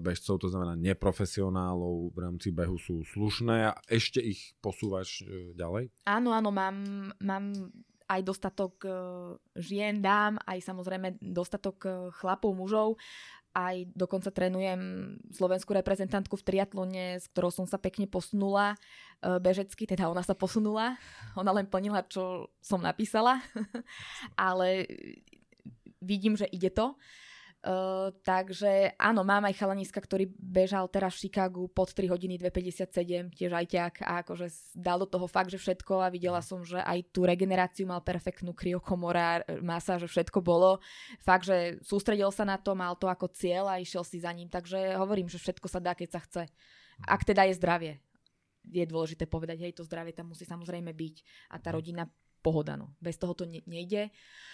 bežcov, to znamená neprofesionálov v rámci behu sú slušné a ešte ich posúvaš e, ďalej? Áno, áno, mám, mám aj dostatok žien, dám, aj samozrejme dostatok chlapov, mužov. Aj dokonca trénujem slovenskú reprezentantku v triatlone, s ktorou som sa pekne posunula e, bežecky, teda ona sa posunula, ona len plnila, čo som napísala, ale vidím, že ide to. Uh, takže áno, mám aj chalaniska, ktorý bežal teraz v Chicagu pod 3 hodiny 2,57, tiež aj ťak a akože dal do toho fakt, že všetko a videla som, že aj tú regeneráciu mal perfektnú kryokomora, masa, že všetko bolo. Fakt, že sústredil sa na to, mal to ako cieľ a išiel si za ním, takže hovorím, že všetko sa dá, keď sa chce. Ak teda je zdravie. Je dôležité povedať, hej, to zdravie tam musí samozrejme byť a tá rodina pohoda, no. Bez toho to ne- nejde. Uh,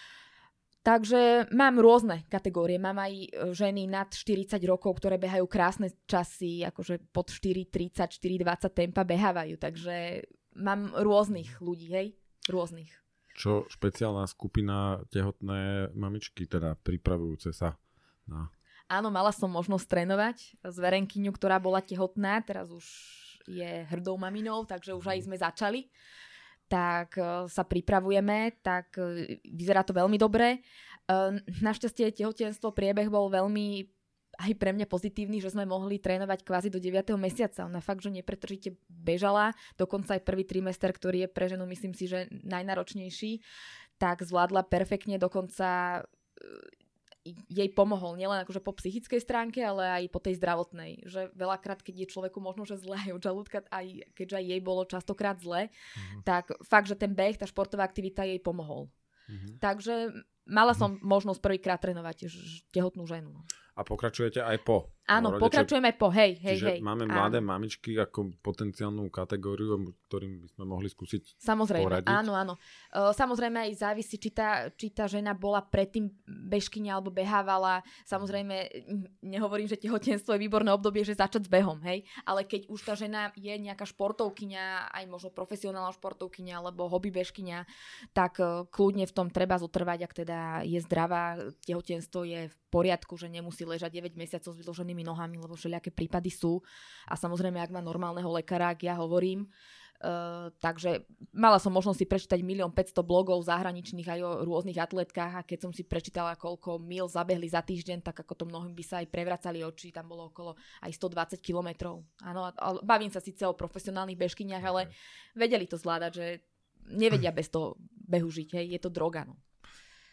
Takže mám rôzne kategórie. Mám aj e, ženy nad 40 rokov, ktoré behajú krásne časy, akože pod 4.30, 4.20 tempa behávajú. Takže mám rôznych ľudí, hej? Rôznych. Čo špeciálna skupina tehotné mamičky, teda pripravujúce sa na... Áno, mala som možnosť trénovať s Verenkyňu, ktorá bola tehotná, teraz už je hrdou maminou, takže už aj sme začali tak e, sa pripravujeme, tak e, vyzerá to veľmi dobre. E, našťastie tehotenstvo priebeh bol veľmi aj pre mňa pozitívny, že sme mohli trénovať kvázi do 9. mesiaca. Ona fakt, že nepretržite bežala, dokonca aj prvý trimester, ktorý je pre ženu, myslím si, že najnáročnejší, tak zvládla perfektne, dokonca jej pomohol nielen akože po psychickej stránke, ale aj po tej zdravotnej. Že veľakrát, keď je človeku možno, že zle aj od žalúdka, aj keďže aj jej bolo častokrát zle, mm-hmm. tak fakt, že ten beh, tá športová aktivita jej pomohol. Mm-hmm. Takže mala som mm-hmm. možnosť prvýkrát trénovať tehotnú ženu. No a pokračujete aj po. Áno, rodiče, pokračujeme po, hej, hej, Čiže hej. máme mladé áno. mamičky ako potenciálnu kategóriu, ktorým by sme mohli skúsiť Samozrejme, poradiť. áno, áno. Uh, samozrejme aj závisí, či tá, či tá žena bola predtým bežkyňa alebo behávala. Samozrejme, nehovorím, že tehotenstvo je výborné obdobie, že začať s behom, hej. Ale keď už tá žena je nejaká športovkyňa, aj možno profesionálna športovkyňa alebo hobby bežkyňa, tak uh, kľudne v tom treba zotrvať, ak teda je zdravá, tehotenstvo je v poriadku, že nemusí ležať 9 mesiacov s vyloženými nohami, lebo všelijaké prípady sú. A samozrejme, ak má normálneho lekára, ak ja hovorím, Uh, takže mala som možnosť si prečítať milión 500 blogov zahraničných aj o rôznych atletkách a keď som si prečítala, koľko mil zabehli za týždeň, tak ako to mnohým by sa aj prevracali oči, tam bolo okolo aj 120 kilometrov. Áno, bavím sa síce o profesionálnych bežkyniach, ale vedeli to zvládať, že nevedia bez toho behu žiť, hej, je to droga. No.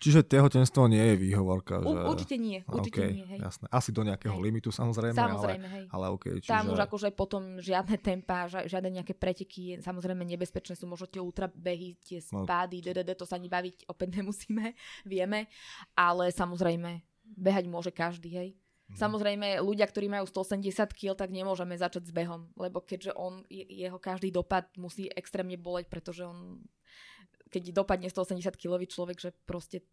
Čiže tehotenstvo nie je výhovorka. Že... U, určite nie, určite okay, nie. Hej. Jasné. Asi do nejakého hej. limitu samozrejme, samozrejme ale, hej. ale okay, čiže... Tam už akože potom žiadne tempa, žiadne nejaké preteky, samozrejme nebezpečné sú možno tie ultrabehy, tie spády, no. DDD, to sa ani baviť opäť nemusíme, vieme, ale samozrejme behať môže každý, hej. Mhm. Samozrejme, ľudia, ktorí majú 180 kg, tak nemôžeme začať s behom, lebo keďže on, jeho každý dopad musí extrémne boleť, pretože on keď dopadne 180 kg človek, že proste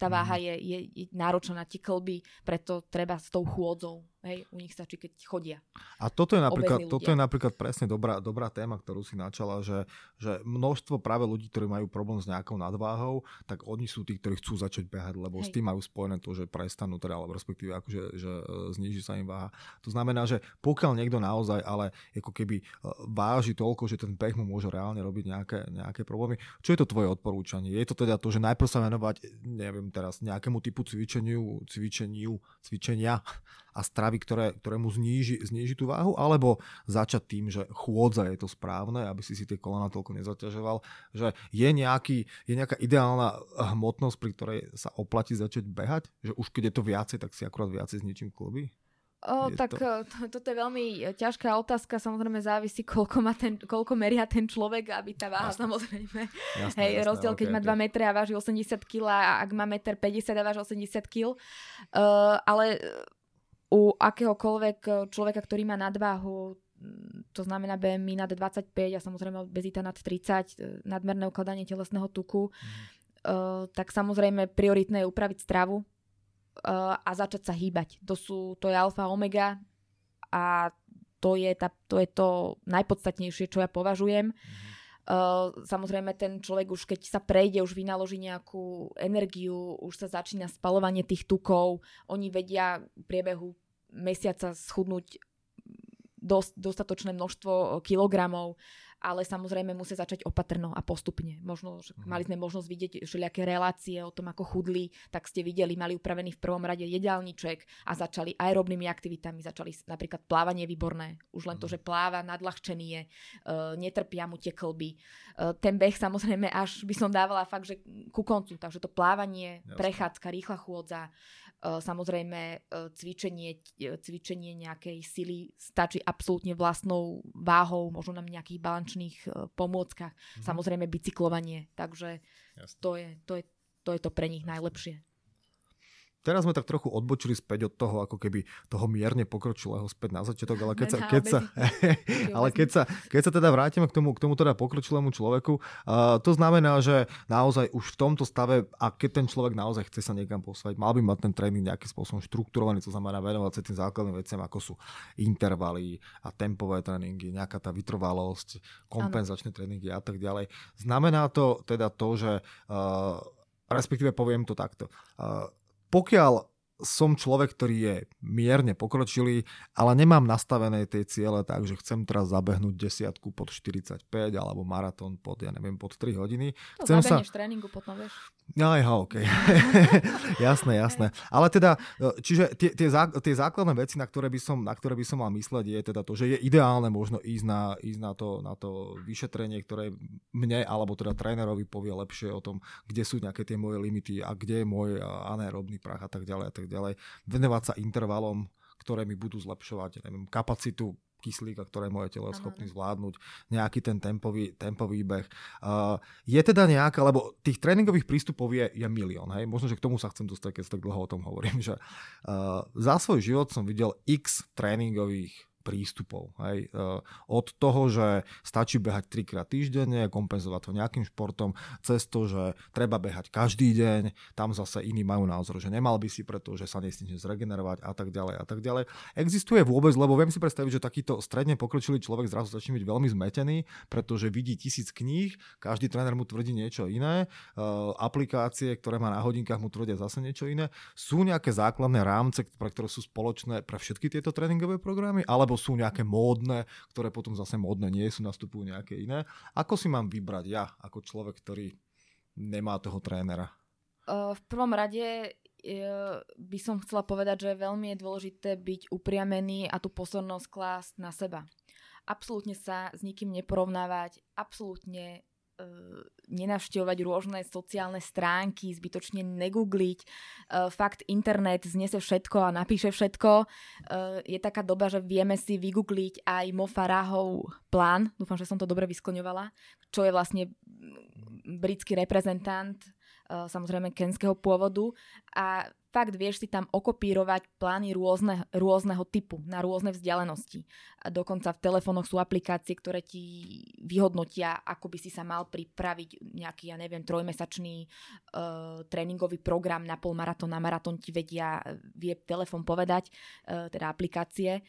tá mhm. váha je, je, je náročná na tie klby, preto treba s tou chôdzou Hej, u nich stačí, keď chodia. A toto je napríklad, toto je napríklad presne dobrá, dobrá téma, ktorú si načala, že, že množstvo práve ľudí, ktorí majú problém s nejakou nadváhou, tak oni sú tí, ktorí chcú začať behať, lebo s Hej. tým majú spojené to, že prestanú, teda, alebo respektíve akože, že e, zníži sa im váha. To znamená, že pokiaľ niekto naozaj ale ako keby e, váži toľko, že ten beh mu môže reálne robiť nejaké, nejaké problémy, čo je to tvoje odporúčanie? Je to teda to, že najprv sa venovať, neviem teraz, nejakému typu cvičeniu, cvičeniu, cvičenia a stravy, ktoré, ktoré mu zníži, zníži tú váhu, alebo začať tým, že chôdza je to správne, aby si si tie kolena toľko nezaťažoval, že je, nejaký, je nejaká ideálna hmotnosť, pri ktorej sa oplatí začať behať, že už keď je to viacej, tak si akurát viacej zničím kluby? O, Je tak to- to... To, toto je veľmi e, ťažká otázka, samozrejme závisí, koľko, má ten, koľko meria ten človek, aby tá váha Jasné. samozrejme. Jasné, Hej, jasné, rozdiel, keď ok, má ok. 2 metre a váži 80 kg a ak má 1,50 m a váži 80 kg. Uh, ale u akéhokoľvek eh, človeka, ktorý má nadváhu, mm, to znamená BMI nad 25 a samozrejme obezita nad 30, eh, nadmerné ukladanie telesného tuku, uh, tak samozrejme prioritné je upraviť stravu uh, a začať sa hýbať. To, sú, to je alfa omega a to je, tá, to je to najpodstatnejšie, čo ja považujem. Uh, samozrejme, ten človek už keď sa prejde, už vynaloží nejakú energiu, už sa začína spalovanie tých tukov, oni vedia v priebehu mesiaca schudnúť dos, dostatočné množstvo kilogramov, ale samozrejme musia začať opatrno a postupne. Možno, že Mhm. mali sme možnosť vidieť všelijaké relácie o tom, ako chudli, tak ste videli, mali upravený v prvom rade jedálniček a začali aerobnými aktivitami, začali napríklad plávanie výborné. Už len to, Mhm. že pláva, nadľahčený je, uh, netrpia mu tie klby. Uh, ten beh samozrejme až by som dávala fakt, že ku koncu. Takže to plávanie, prechádzka, rýchla chôdza, samozrejme uh, cvičenie, t- cvičenie nejakej sily stačí absolútne vlastnou váhou, možno na nejakých balančných pomôckach. Mhm. Samozrejme bicyklovanie, takže to je, to je to je to pre nich najlepšie. Teraz sme tak trochu odbočili späť od toho, ako keby toho mierne pokročilého späť na začiatok, ale keď sa, keď sa, ale keď sa, keď sa teda vrátime k tomu, k tomu teda pokročilému človeku, uh, to znamená, že naozaj už v tomto stave, a keď ten človek naozaj chce sa niekam posvať, mal by mať ten tréning nejakým spôsobom štrukturovaný, to znamená venovať sa tým základným veciam, ako sú intervaly a tempové tréningy, nejaká tá vytrvalosť, kompenzačné tréningy a tak ďalej. Znamená to teda to, že uh, respektíve poviem to takto. Uh, pokiaľ som človek, ktorý je mierne pokročilý, ale nemám nastavené tie ciele tak, že chcem teraz zabehnúť desiatku pod 45 alebo maratón pod, ja neviem, pod 3 hodiny. To Chcem sa... tréningu potom, vieš. No, aha, OK. jasné, jasné. Ale teda, e, čiže tie, tie, zá, tie základné veci, na ktoré, by som, na ktoré by som mal mysleť, je teda to, že je ideálne možno ísť na, ísť na, to, na to vyšetrenie, ktoré mne, alebo teda trénerovi povie lepšie o tom, kde sú nejaké tie moje limity a kde je môj anaerobný prach a tak ďalej a tak ďalej. Venovať sa intervalom, ktoré mi budú zlepšovať, neviem, kapacitu kyslíka, ktoré moje telo je áno. zvládnuť, nejaký ten tempový, tempový beh. Uh, je teda nejaká, lebo tých tréningových prístupov je, je milión, hej? možno, že k tomu sa chcem dostať, keď tak dlho o tom hovorím, že uh, za svoj život som videl x tréningových prístupov. Hej? Uh, od toho, že stačí behať trikrát týždenne, kompenzovať to nejakým športom, cez to, že treba behať každý deň, tam zase iní majú názor, že nemal by si, pretože sa nestíne zregenerovať a tak ďalej a tak ďalej. Existuje vôbec, lebo viem si predstaviť, že takýto stredne pokročilý človek zrazu začne byť veľmi zmetený, pretože vidí tisíc kníh, každý tréner mu tvrdí niečo iné, uh, aplikácie, ktoré má na hodinkách mu tvrdia zase niečo iné. Sú nejaké základné rámce, pre ktoré sú spoločné pre všetky tieto tréningové programy, alebo sú nejaké módne, ktoré potom zase módne nie sú, nastupujú nejaké iné. Ako si mám vybrať ja, ako človek, ktorý nemá toho trénera? V prvom rade uh, by som chcela povedať, že veľmi je dôležité byť upriamený a tú pozornosť klásť na seba. Absolútne sa s nikým neporovnávať, absolútne nenavštevovať rôzne sociálne stránky, zbytočne negoogliť. Uh, fakt, internet znese všetko a napíše všetko. Uh, je taká doba, že vieme si vygoogliť aj Mo Farahov plán, dúfam, že som to dobre vyskloňovala, čo je vlastne britský reprezentant, samozrejme kenského pôvodu a fakt vieš si tam okopírovať plány rôzne, rôzneho typu na rôzne vzdialenosti. Dokonca v telefónoch sú aplikácie, ktoré ti vyhodnotia, ako by si sa mal pripraviť nejaký, ja neviem, trojmesačný uh, tréningový program na polmaratón, na maratón ti vedia, vie telefón povedať, uh, teda aplikácie.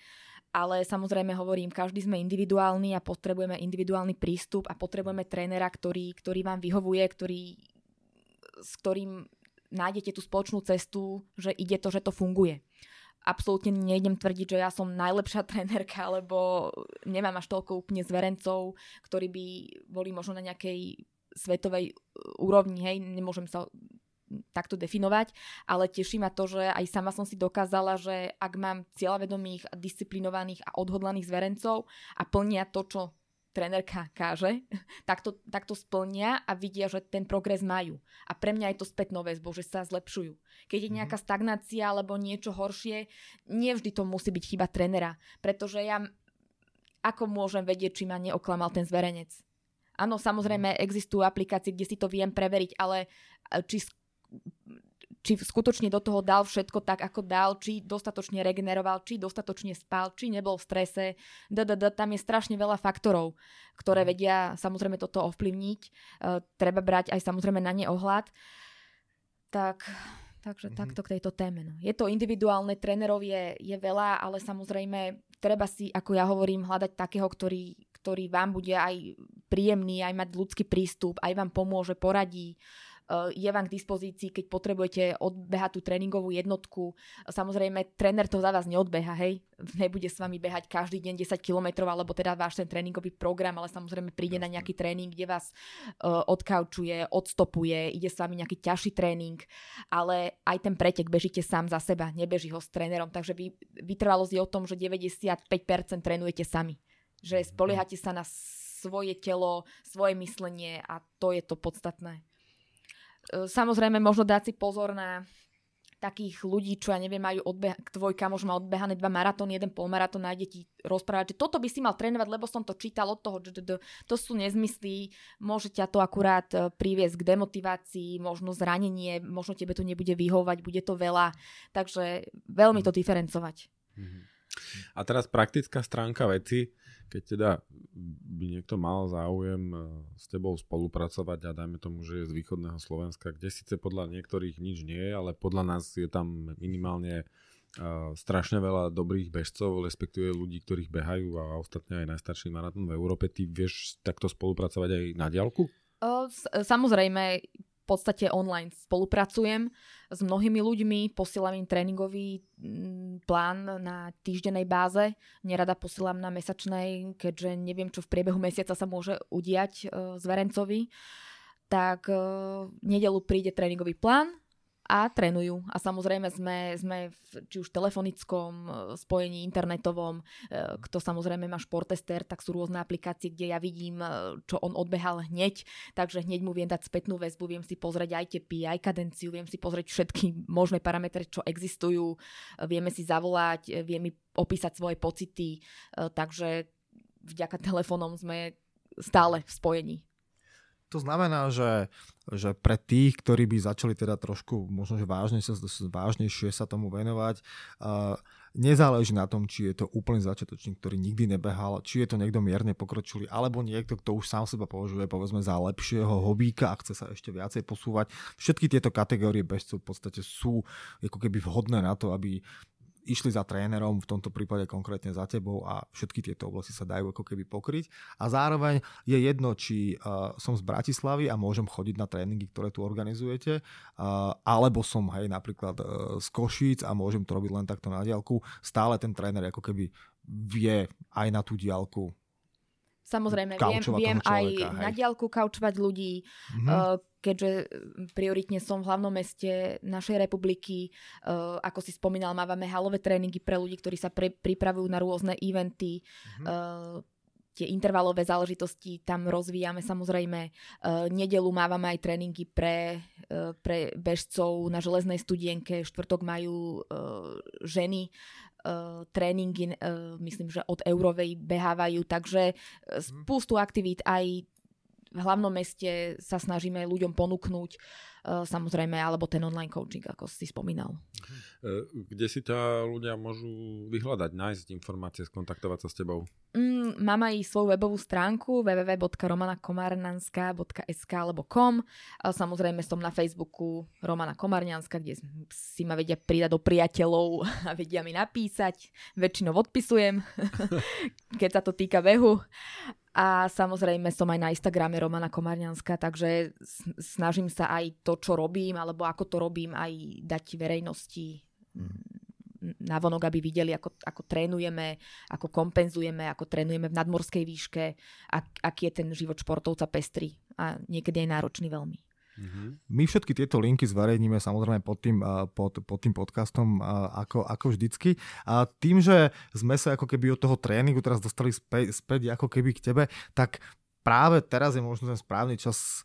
Ale samozrejme hovorím, každý sme individuálny a potrebujeme individuálny prístup a potrebujeme trénera, ktorý, ktorý vám vyhovuje, ktorý, s ktorým nájdete tú spoločnú cestu, že ide to, že to funguje. Absolútne nejdem tvrdiť, že ja som najlepšia trénerka, lebo nemám až toľko úplne zverencov, ktorí by boli možno na nejakej svetovej úrovni, hej, nemôžem sa takto definovať, ale teší ma to, že aj sama som si dokázala, že ak mám cieľavedomých, disciplinovaných a odhodlaných zverencov a plnia to, čo trénerka káže, tak to, tak to splnia a vidia, že ten progres majú. A pre mňa je to späť nové zbo, že sa zlepšujú. Keď je mhm. nejaká stagnácia alebo niečo horšie, nevždy to musí byť chyba trénera, pretože ja ako môžem vedieť, či ma neoklamal ten zverenec. Áno, samozrejme, mhm. existujú aplikácie, kde si to viem preveriť, ale či či skutočne do toho dal všetko tak, ako dal, či dostatočne regeneroval, či dostatočne spal, či nebol v strese. DDD, tam je strašne veľa faktorov, ktoré mhm. vedia samozrejme toto ovplyvniť. E, treba brať aj samozrejme na ne ohľad. Tak, takže mm-hmm. takto k tejto téme. No. Je to individuálne, trénerov je, je veľa, ale samozrejme treba si, ako ja hovorím, hľadať takého, ktorý, ktorý vám bude aj príjemný, aj mať ľudský prístup, aj vám pomôže, poradí. Uh, je vám k dispozícii, keď potrebujete odbehať tú tréningovú jednotku. Samozrejme, tréner to za vás neodbeha, hej. Nebude s vami behať každý deň 10 km, alebo teda váš ten tréningový program, ale samozrejme príde na nejaký tréning, kde vás uh, odkaučuje, odstopuje, ide s vami nejaký ťažší tréning, ale aj ten pretek bežíte sám za seba, nebeží ho s trénerom, takže vy, vytrvalosť je o tom, že 95% trénujete sami. Že mhm. spoliehate sa na svoje telo, svoje myslenie a to je to podstatné. E, samozrejme, možno dať si pozor na takých ľudí, čo ja neviem, majú odbeha- tvoj kamož má odbehané dva maratóny, jeden polmaratón, nájde ti rozprávať, že toto by si mal trénovať, lebo som to čítal od toho, to sú nezmyslí, môže ťa to akurát e, priviesť k demotivácii, možno zranenie, možno tebe to nebude vyhovať, bude to veľa, takže veľmi to diferencovať. Mhm. A teraz praktická stránka veci keď teda by niekto mal záujem eh, s tebou spolupracovať a dajme tomu, že je z východného Slovenska, kde síce podľa niektorých nič nie je, ale podľa nás je tam minimálne uh, strašne veľa dobrých bežcov, respektíve ľudí, ktorých behajú a ostatne aj najstarší maratón v Európe. Ty vieš takto spolupracovať aj na diálku? Samozrejme, v podstate online spolupracujem s mnohými ľuďmi, posielam im tréningový mm, plán na týždennej báze, nerada posielam na mesačnej, keďže neviem, čo v priebehu mesiaca sa môže udiať e, zverencovi. Tak e, nedelu príde tréningový plán, a trénujú. A samozrejme sme, sme v, či už telefonickom e, spojení, internetovom, e, kto samozrejme má športester, tak sú rôzne aplikácie, kde ja vidím, e, čo on odbehal hneď, takže hneď mu viem dať spätnú väzbu, viem si pozrieť aj tepy, aj kadenciu, viem si pozrieť všetky možné parametre, čo existujú, vieme si zavolať, vie mi opísať svoje pocity, takže vďaka telefónom sme stále v spojení. To znamená, že, že pre tých, ktorí by začali teda trošku možno, že vážne sa, vážnejšie sa tomu venovať, uh, nezáleží na tom, či je to úplný začiatočník, ktorý nikdy nebehal, či je to niekto mierne pokročilý, alebo niekto, kto už sám seba považuje povedzme za lepšieho hobíka a chce sa ešte viacej posúvať. Všetky tieto kategórie bežcov v podstate sú ako keby vhodné na to, aby išli za trénerom, v tomto prípade konkrétne za tebou a všetky tieto oblasti sa dajú ako keby pokryť. A zároveň je jedno, či uh, som z Bratislavy a môžem chodiť na tréningy, ktoré tu organizujete, uh, alebo som hej napríklad uh, z Košíc a môžem to robiť len takto na diálku. Stále ten tréner ako keby vie aj na tú diálku Samozrejme, viem, viem aj hej. na diálku kaučovať ľudí, mm-hmm keďže prioritne som v hlavnom meste našej republiky. Uh, ako si spomínal, mávame halové tréningy pre ľudí, ktorí sa pre, pripravujú na rôzne eventy. Mm-hmm. Uh, tie intervalové záležitosti tam rozvíjame samozrejme. Uh, nedelu mávame aj tréningy pre, uh, pre bežcov na železnej studienke. Štvrtok majú uh, ženy uh, tréningy, uh, myslím, že od Eurovej behávajú, takže uh, spústu aktivít aj v hlavnom meste sa snažíme ľuďom ponúknuť uh, samozrejme, alebo ten online coaching, ako si spomínal. E, kde si ťa ľudia môžu vyhľadať, nájsť informácie, skontaktovať sa s tebou? Mm, mám aj svoju webovú stránku www.romanakomarnanska.sk alebo kom. Samozrejme som na Facebooku Romana Komarňanská, kde si ma vedia pridať do priateľov a vedia mi napísať. Väčšinou odpisujem, keď sa to týka behu. A samozrejme som aj na Instagrame Romana Komarňanská, takže snažím sa aj to, čo robím, alebo ako to robím, aj dať verejnosti vonok, aby videli, ako, ako trénujeme, ako kompenzujeme, ako trénujeme v nadmorskej výške, ak, aký je ten život športovca pestrý a niekedy aj náročný veľmi. Mm-hmm. My všetky tieto linky zverejníme samozrejme pod tým, pod, pod tým podcastom ako, ako vždycky. A tým, že sme sa ako keby od toho tréningu teraz dostali späť, späť ako keby k tebe, tak práve teraz je možno ten správny čas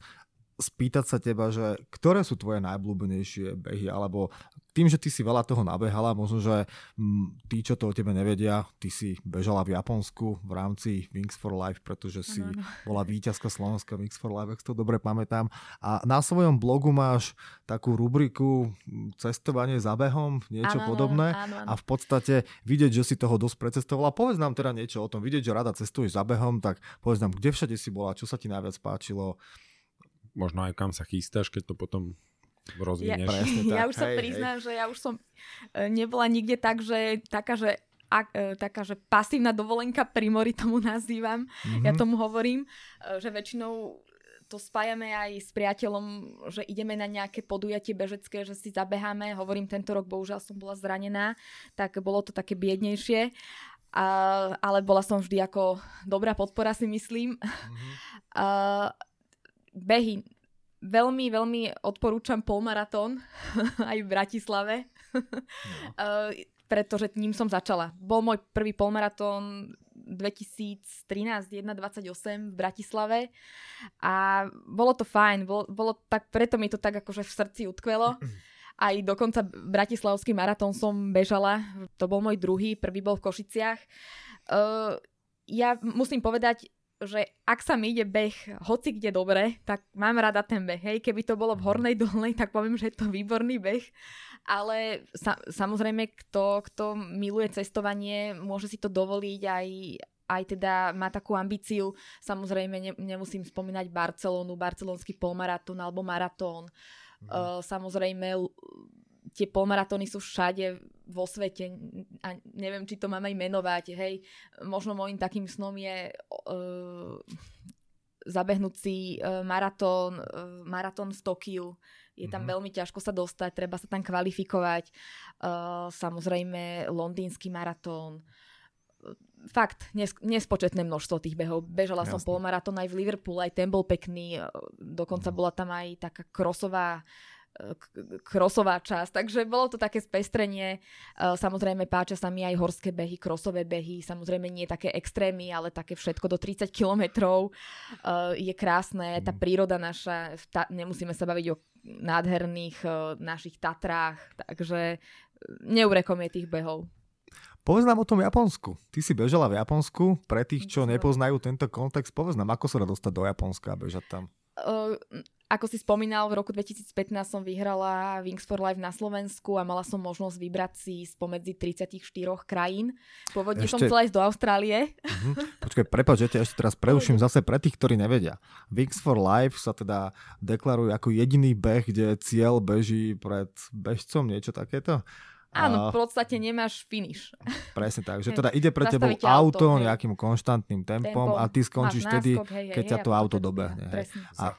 spýtať sa teba, že ktoré sú tvoje najblúbenejšie behy, alebo tým, že ty si veľa toho nabehala, možno, že mm, tí, čo to o tebe nevedia, ty si bežala v Japonsku v rámci Wings for Life, pretože si ano, ano. bola víťazka Slovenska Wings for Life, ak to dobre pamätám. A na svojom blogu máš takú rubriku mm, cestovanie za behom, niečo ano, podobné. Ano, ano. A v podstate vidieť, že si toho dosť precestovala. Povedz nám teda niečo o tom. Vidieť, že rada cestuješ za behom, tak povedz nám, kde všade si bola, čo sa ti najviac páčilo. Možno aj kam sa chystáš, keď to potom rozvinieš. Ja, Presne tak. ja už sa hej, priznám, hej. že ja už som e, nebola nikde tak, že taká, že a, e, taká, že pasívna dovolenka pri mori tomu nazývam. Mm-hmm. Ja tomu hovorím, e, že väčšinou to spájame aj s priateľom, že ideme na nejaké podujatie bežecké, že si zabeháme. Hovorím, tento rok bohužiaľ som bola zranená, tak bolo to také biednejšie. A, ale bola som vždy ako dobrá podpora, si myslím. Mm-hmm. A, behy veľmi, veľmi odporúčam polmaratón aj v Bratislave. No. uh, pretože ním som začala. Bol môj prvý polmaratón 2013 1.28 v Bratislave a bolo to fajn, bolo, bolo tak, preto mi to tak akože v srdci utkvelo. Aj dokonca Bratislavský maratón som bežala, to bol môj druhý, prvý bol v Košiciach. Uh, ja musím povedať, že ak sa mi ide beh hoci kde dobre, tak mám rada ten beh. Hej, keby to bolo v hornej dolnej, tak poviem, že je to výborný beh. Ale sa, samozrejme, kto, kto miluje cestovanie, môže si to dovoliť aj, aj teda má takú ambíciu. Samozrejme, ne, nemusím spomínať Barcelonu, barcelonský polmaratón alebo maratón. Mhm. Uh, samozrejme, tie polmaratóny sú všade vo svete a neviem, či to mám aj menovať, hej. Možno môjim takým snom je uh, zabehnúť si uh, maratón, uh, maratón v Tokiu. Je tam mm-hmm. veľmi ťažko sa dostať, treba sa tam kvalifikovať. Uh, samozrejme, londýnsky maratón. Fakt, nes- nespočetné množstvo tých behov. Bežala Jasne. som polmaratón aj v Liverpoole, aj ten bol pekný. Dokonca mm-hmm. bola tam aj taká krosová krosová časť, takže bolo to také spestrenie. E, samozrejme páčia sa mi aj horské behy, krosové behy, samozrejme nie také extrémy, ale také všetko do 30 kilometrov. E, je krásne, tá mhm. príroda naša, nemusíme sa baviť o nádherných e, našich Tatrách, takže neurekom je tých behov. Povedz nám o tom Japonsku. Ty si bežala v Japonsku. Pre tých, čo nepoznajú tento kontext, povedz nám, ako sa dá dostať do Japonska a bežať tam. Uh, ako si spomínal, v roku 2015 som vyhrala Wings for Life na Slovensku a mala som možnosť vybrať si spomedzi 34 krajín. Pôvodne ešte... som chcela ísť do Austrálie. Uh-huh. Počkaj, prepáč, ja ešte teraz preruším zase pre tých, ktorí nevedia. Wings for Life sa teda deklaruje ako jediný beh, kde cieľ beží pred bežcom, niečo takéto. Áno, v podstate nemáš finish. Presne tak, že teda ide pre tebou auto, auto nejakým konštantným tempom, tempom a ty skončíš vtedy, keď hej, ťa to auto dobehne. Presne. A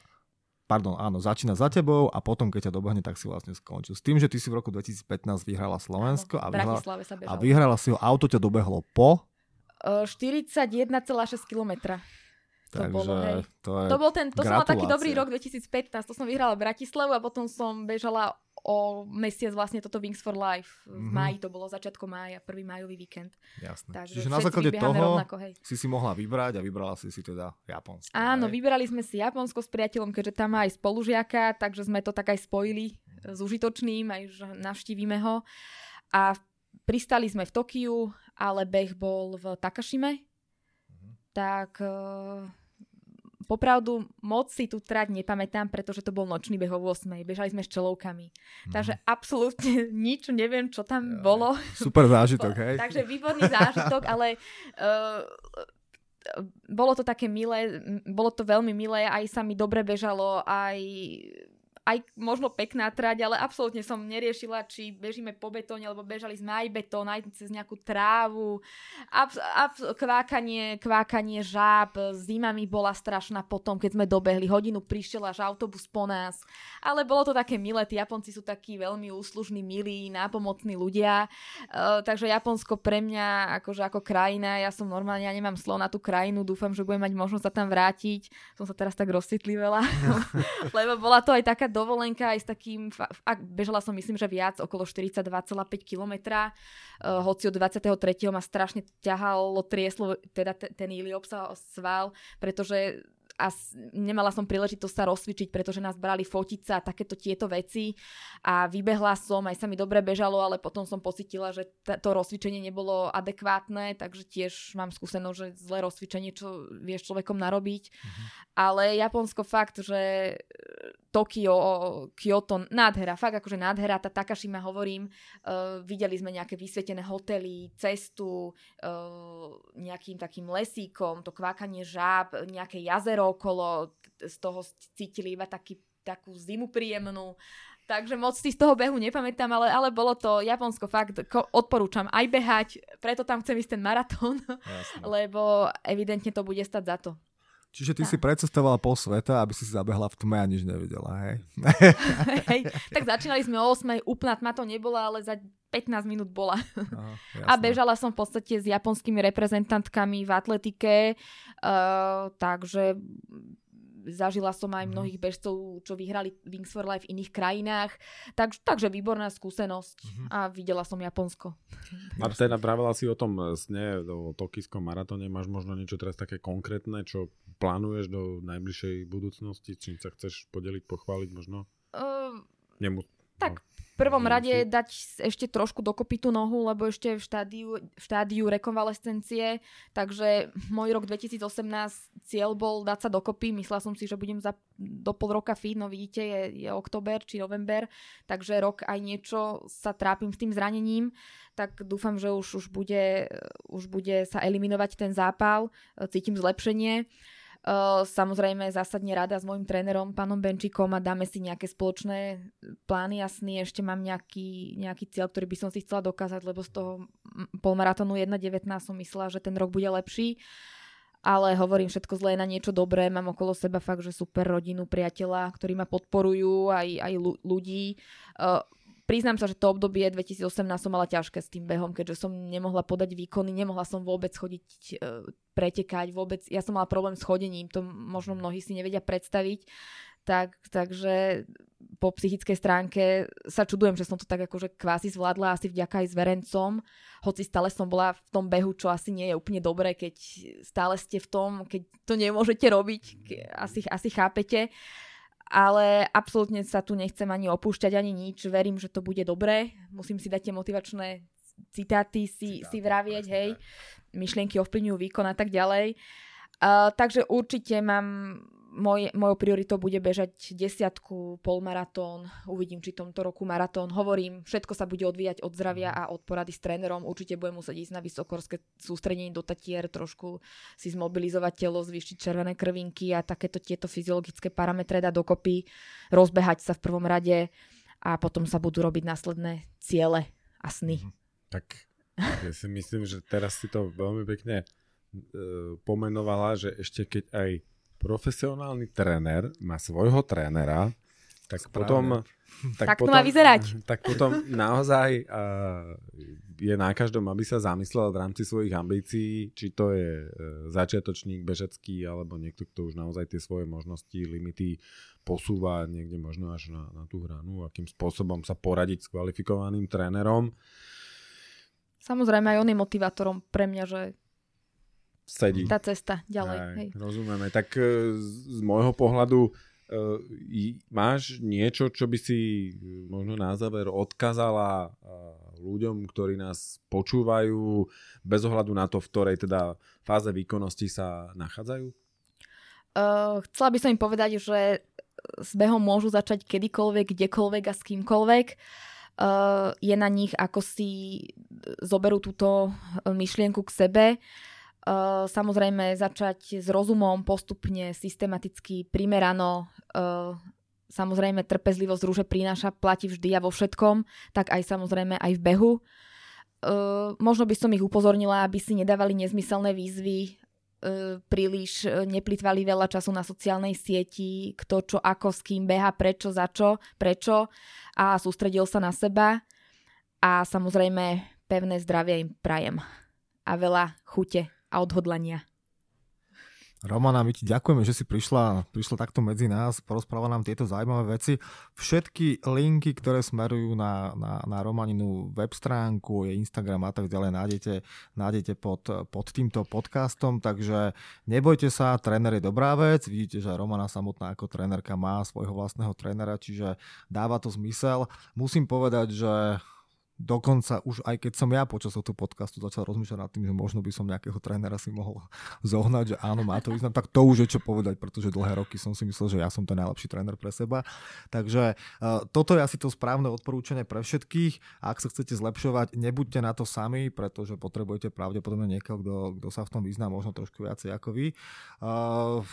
pardon, áno, začína za tebou a potom, keď ťa dobehne, tak si vlastne skončil. S tým, že ty si v roku 2015 vyhrala Slovensko a vyhrala, a vyhrala si ho, auto ťa dobehlo po? 41,6 km. To, Takže bolo, hej. to, je to bol ten, to som mal taký dobrý rok 2015, to som vyhrala Bratislavu a potom som bežala o mesiac vlastne toto Wings for Life. V mm-hmm. máji to bolo, začiatko mája, prvý májový víkend. Jasné. Takže Čiže na základe toho rovnako, hej. si si mohla vybrať a vybrala si si teda Japonsko. Áno, hej? vybrali sme si Japonsko s priateľom, keďže tam má aj spolužiaka, takže sme to tak aj spojili s užitočným, aj že navštívime ho. A pristali sme v Tokiu, ale beh bol v Takashime. Mm-hmm. Tak uh, popravdu moc si tu trať nepamätám, pretože to bol nočný beh o 8. Bežali sme s čelovkami. Mm. Takže absolútne nič, neviem, čo tam ja, bolo. Super zážitok, hej? Takže výborný zážitok, ale uh, bolo to také milé, bolo to veľmi milé, aj sa mi dobre bežalo, aj aj možno pekná trať, ale absolútne som neriešila, či bežíme po betóne, alebo bežali sme aj betón, aj cez nejakú trávu. Abs- abs- kvákanie, kvákanie žáb, zima mi bola strašná potom, keď sme dobehli. Hodinu prišiel až autobus po nás. Ale bolo to také milé, tí Japonci sú takí veľmi úslužní, milí, nápomocní ľudia. Uh, takže Japonsko pre mňa, akože ako krajina, ja som normálne, ja nemám slovo na tú krajinu, dúfam, že budem mať možnosť sa tam vrátiť. Som sa teraz tak rozcitlivela, lebo bola to aj taká dovolenka aj s takým, ak bežala som myslím, že viac, okolo 42,5 kilometra, uh, hoci od 23. ma strašne ťahalo, trieslo, teda ten iliopsa sval, pretože a nemala som príležitosť sa rozcvičiť, pretože nás brali fotiť sa a takéto tieto veci a vybehla som, aj sa mi dobre bežalo, ale potom som pocitila, že t- to rozcvičenie nebolo adekvátne, takže tiež mám skúsenosť, že zlé rozcvičenie, čo vieš človekom narobiť. Mm-hmm. Ale Japonsko fakt, že e, Tokio, Kyoto, nádhera, fakt akože nádhera, tá Takashima hovorím, uh, videli sme nejaké vysvietené hotely, cestu, uh, nejakým takým lesíkom, to kvákanie žáb, nejaké jazero okolo, z toho cítili iba taký, takú zimu príjemnú. Takže moc si z toho behu nepamätám, ale, ale bolo to Japonsko fakt, ko, odporúčam aj behať, preto tam chcem ísť ten maratón, lebo evidentne to bude stať za to. Čiže ty tak. si predcestovala pol sveta, aby si si zabehla v tme a nič nevidela, hej? hej tak začínali sme o 8, úplná tma to nebola, ale za 15 minút bola. Aha, a bežala som v podstate s japonskými reprezentantkami v atletike, uh, takže zažila som aj mhm. mnohých bežcov, čo vyhrali Wings for Life v iných krajinách. Tak, takže výborná skúsenosť uh-huh. a videla som Japonsko. A teda pravila si o tom sne, o tokijskom maratóne. Máš možno niečo teraz také konkrétne, čo plánuješ do najbližšej budúcnosti? Čím sa chceš podeliť, pochváliť možno? Uh, Nemu... Tak prvom rade dať ešte trošku dokopy tú nohu, lebo ešte v štádiu, v štádiu rekonvalescencie, takže môj rok 2018 cieľ bol dať sa dokopy, myslela som si, že budem za, do pol roka fit, no vidíte, je, je október či november, takže rok aj niečo sa trápim s tým zranením, tak dúfam, že už, už, bude, už bude sa eliminovať ten zápal, cítim zlepšenie. Samozrejme zásadne rada s môjim trénerom, pánom Benčikom a dáme si nejaké spoločné plány a sny. Ešte mám nejaký, nejaký cieľ, ktorý by som si chcela dokázať, lebo z toho polmaratónu 1.19 som myslela, že ten rok bude lepší. Ale hovorím všetko zlé na niečo dobré, mám okolo seba fakt, že super rodinu, priateľa, ktorí ma podporujú, aj, aj ľudí. Uh, Priznám sa, že to obdobie 2018 som mala ťažké s tým behom, keďže som nemohla podať výkony, nemohla som vôbec chodiť, e, pretekať, vôbec, ja som mala problém s chodením, to možno mnohí si nevedia predstaviť, tak, takže po psychickej stránke sa čudujem, že som to tak akože kvázi zvládla asi vďaka aj s verencom, hoci stále som bola v tom behu, čo asi nie je úplne dobré, keď stále ste v tom, keď to nemôžete robiť, asi, asi chápete. Ale absolútne sa tu nechcem ani opúšťať, ani nič. Verím, že to bude dobré. Musím si dať tie motivačné citáty, si, Citát, si vravieť, hej. Tak. Myšlienky ovplyvňujú výkon a tak ďalej. Uh, takže určite mám moj, mojou prioritou bude bežať desiatku, polmaratón, uvidím, či tomto roku maratón. Hovorím, všetko sa bude odvíjať od zdravia a od porady s trénerom. Určite budem musieť ísť na vysokorské sústredenie do Tatier, trošku si zmobilizovať telo, zvýšiť červené krvinky a takéto tieto fyziologické parametre dať dokopy, rozbehať sa v prvom rade a potom sa budú robiť následné ciele a sny. Mhm. Tak ja si myslím, že teraz si to veľmi pekne e, pomenovala, že ešte keď aj profesionálny tréner má svojho trénera, tak Správne. potom... Tak, tak potom, to má vyzerať. Tak potom naozaj uh, je na každom, aby sa zamyslel v rámci svojich ambícií, či to je uh, začiatočník, bežecký, alebo niekto, kto už naozaj tie svoje možnosti, limity posúva niekde možno až na, na tú hranu, akým spôsobom sa poradiť s kvalifikovaným trénerom. Samozrejme aj on je motivátorom pre mňa, že sedí. Tá cesta ďalej. Aj, hej. Rozumieme. Tak e, z, môjho pohľadu uh, máš niečo, čo by si možno na záver odkazala uh, ľuďom, ktorí nás počúvajú bez ohľadu na to, v ktorej teda fáze výkonnosti sa nachádzajú? Uh, chcela by som im povedať, že s behom môžu začať kedykoľvek, kdekoľvek a s kýmkoľvek. Uh, je na nich, ako si zoberú túto myšlienku k sebe. Uh, samozrejme začať s rozumom, postupne, systematicky, primerano. Uh, samozrejme trpezlivosť rúže prináša, platí vždy a vo všetkom, tak aj samozrejme aj v behu. Uh, možno by som ich upozornila, aby si nedávali nezmyselné výzvy, príliš neplitvali veľa času na sociálnej sieti, kto čo ako s kým beha, prečo, za čo, prečo a sústredil sa na seba a samozrejme pevné zdravie im prajem a veľa chute a odhodlania. Romana, my ti ďakujeme, že si prišla, prišla takto medzi nás, porozpráva nám tieto zaujímavé veci. Všetky linky, ktoré smerujú na, na, na Romaninu web stránku, je Instagram a tak ďalej, nájdete, nájdete pod, pod týmto podcastom, takže nebojte sa, tréner je dobrá vec, vidíte, že Romana samotná ako trénerka má svojho vlastného trénera, čiže dáva to zmysel. Musím povedať, že dokonca už aj keď som ja počas tohto podcastu začal rozmýšľať nad tým, že možno by som nejakého trénera si mohol zohnať, že áno, má to význam, tak to už je čo povedať, pretože dlhé roky som si myslel, že ja som ten najlepší tréner pre seba. Takže uh, toto je asi to správne odporúčanie pre všetkých. Ak sa chcete zlepšovať, nebuďte na to sami, pretože potrebujete pravdepodobne niekoho, kto, kto sa v tom vyzná možno trošku viacej ako vy. Uh,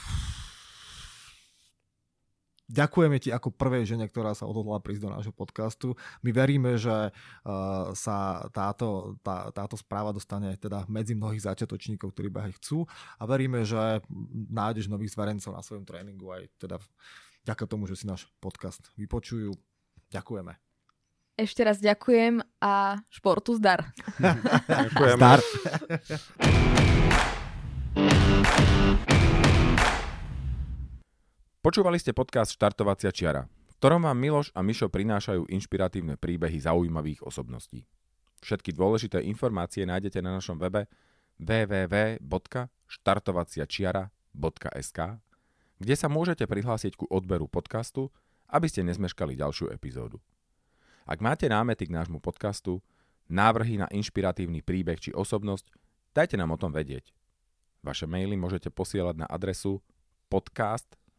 Ďakujeme ti ako prvej žene, ktorá sa odhodlala prísť do nášho podcastu. My veríme, že uh, sa táto, tá, táto správa dostane teda medzi mnohých začiatočníkov, ktorí behy chcú a veríme, že nájdeš nových zverencov na svojom tréningu aj teda vďaka tomu, že si náš podcast vypočujú. Ďakujeme. Ešte raz ďakujem a športu zdar. Ďakujem. Zdar. Počúvali ste podcast Štartovacia čiara, v ktorom vám Miloš a Mišo prinášajú inšpiratívne príbehy zaujímavých osobností. Všetky dôležité informácie nájdete na našom webe www.štartovaciačiara.sk, kde sa môžete prihlásiť ku odberu podcastu, aby ste nezmeškali ďalšiu epizódu. Ak máte námety k nášmu podcastu, návrhy na inšpiratívny príbeh či osobnosť, dajte nám o tom vedieť. Vaše maily môžete posielať na adresu podcast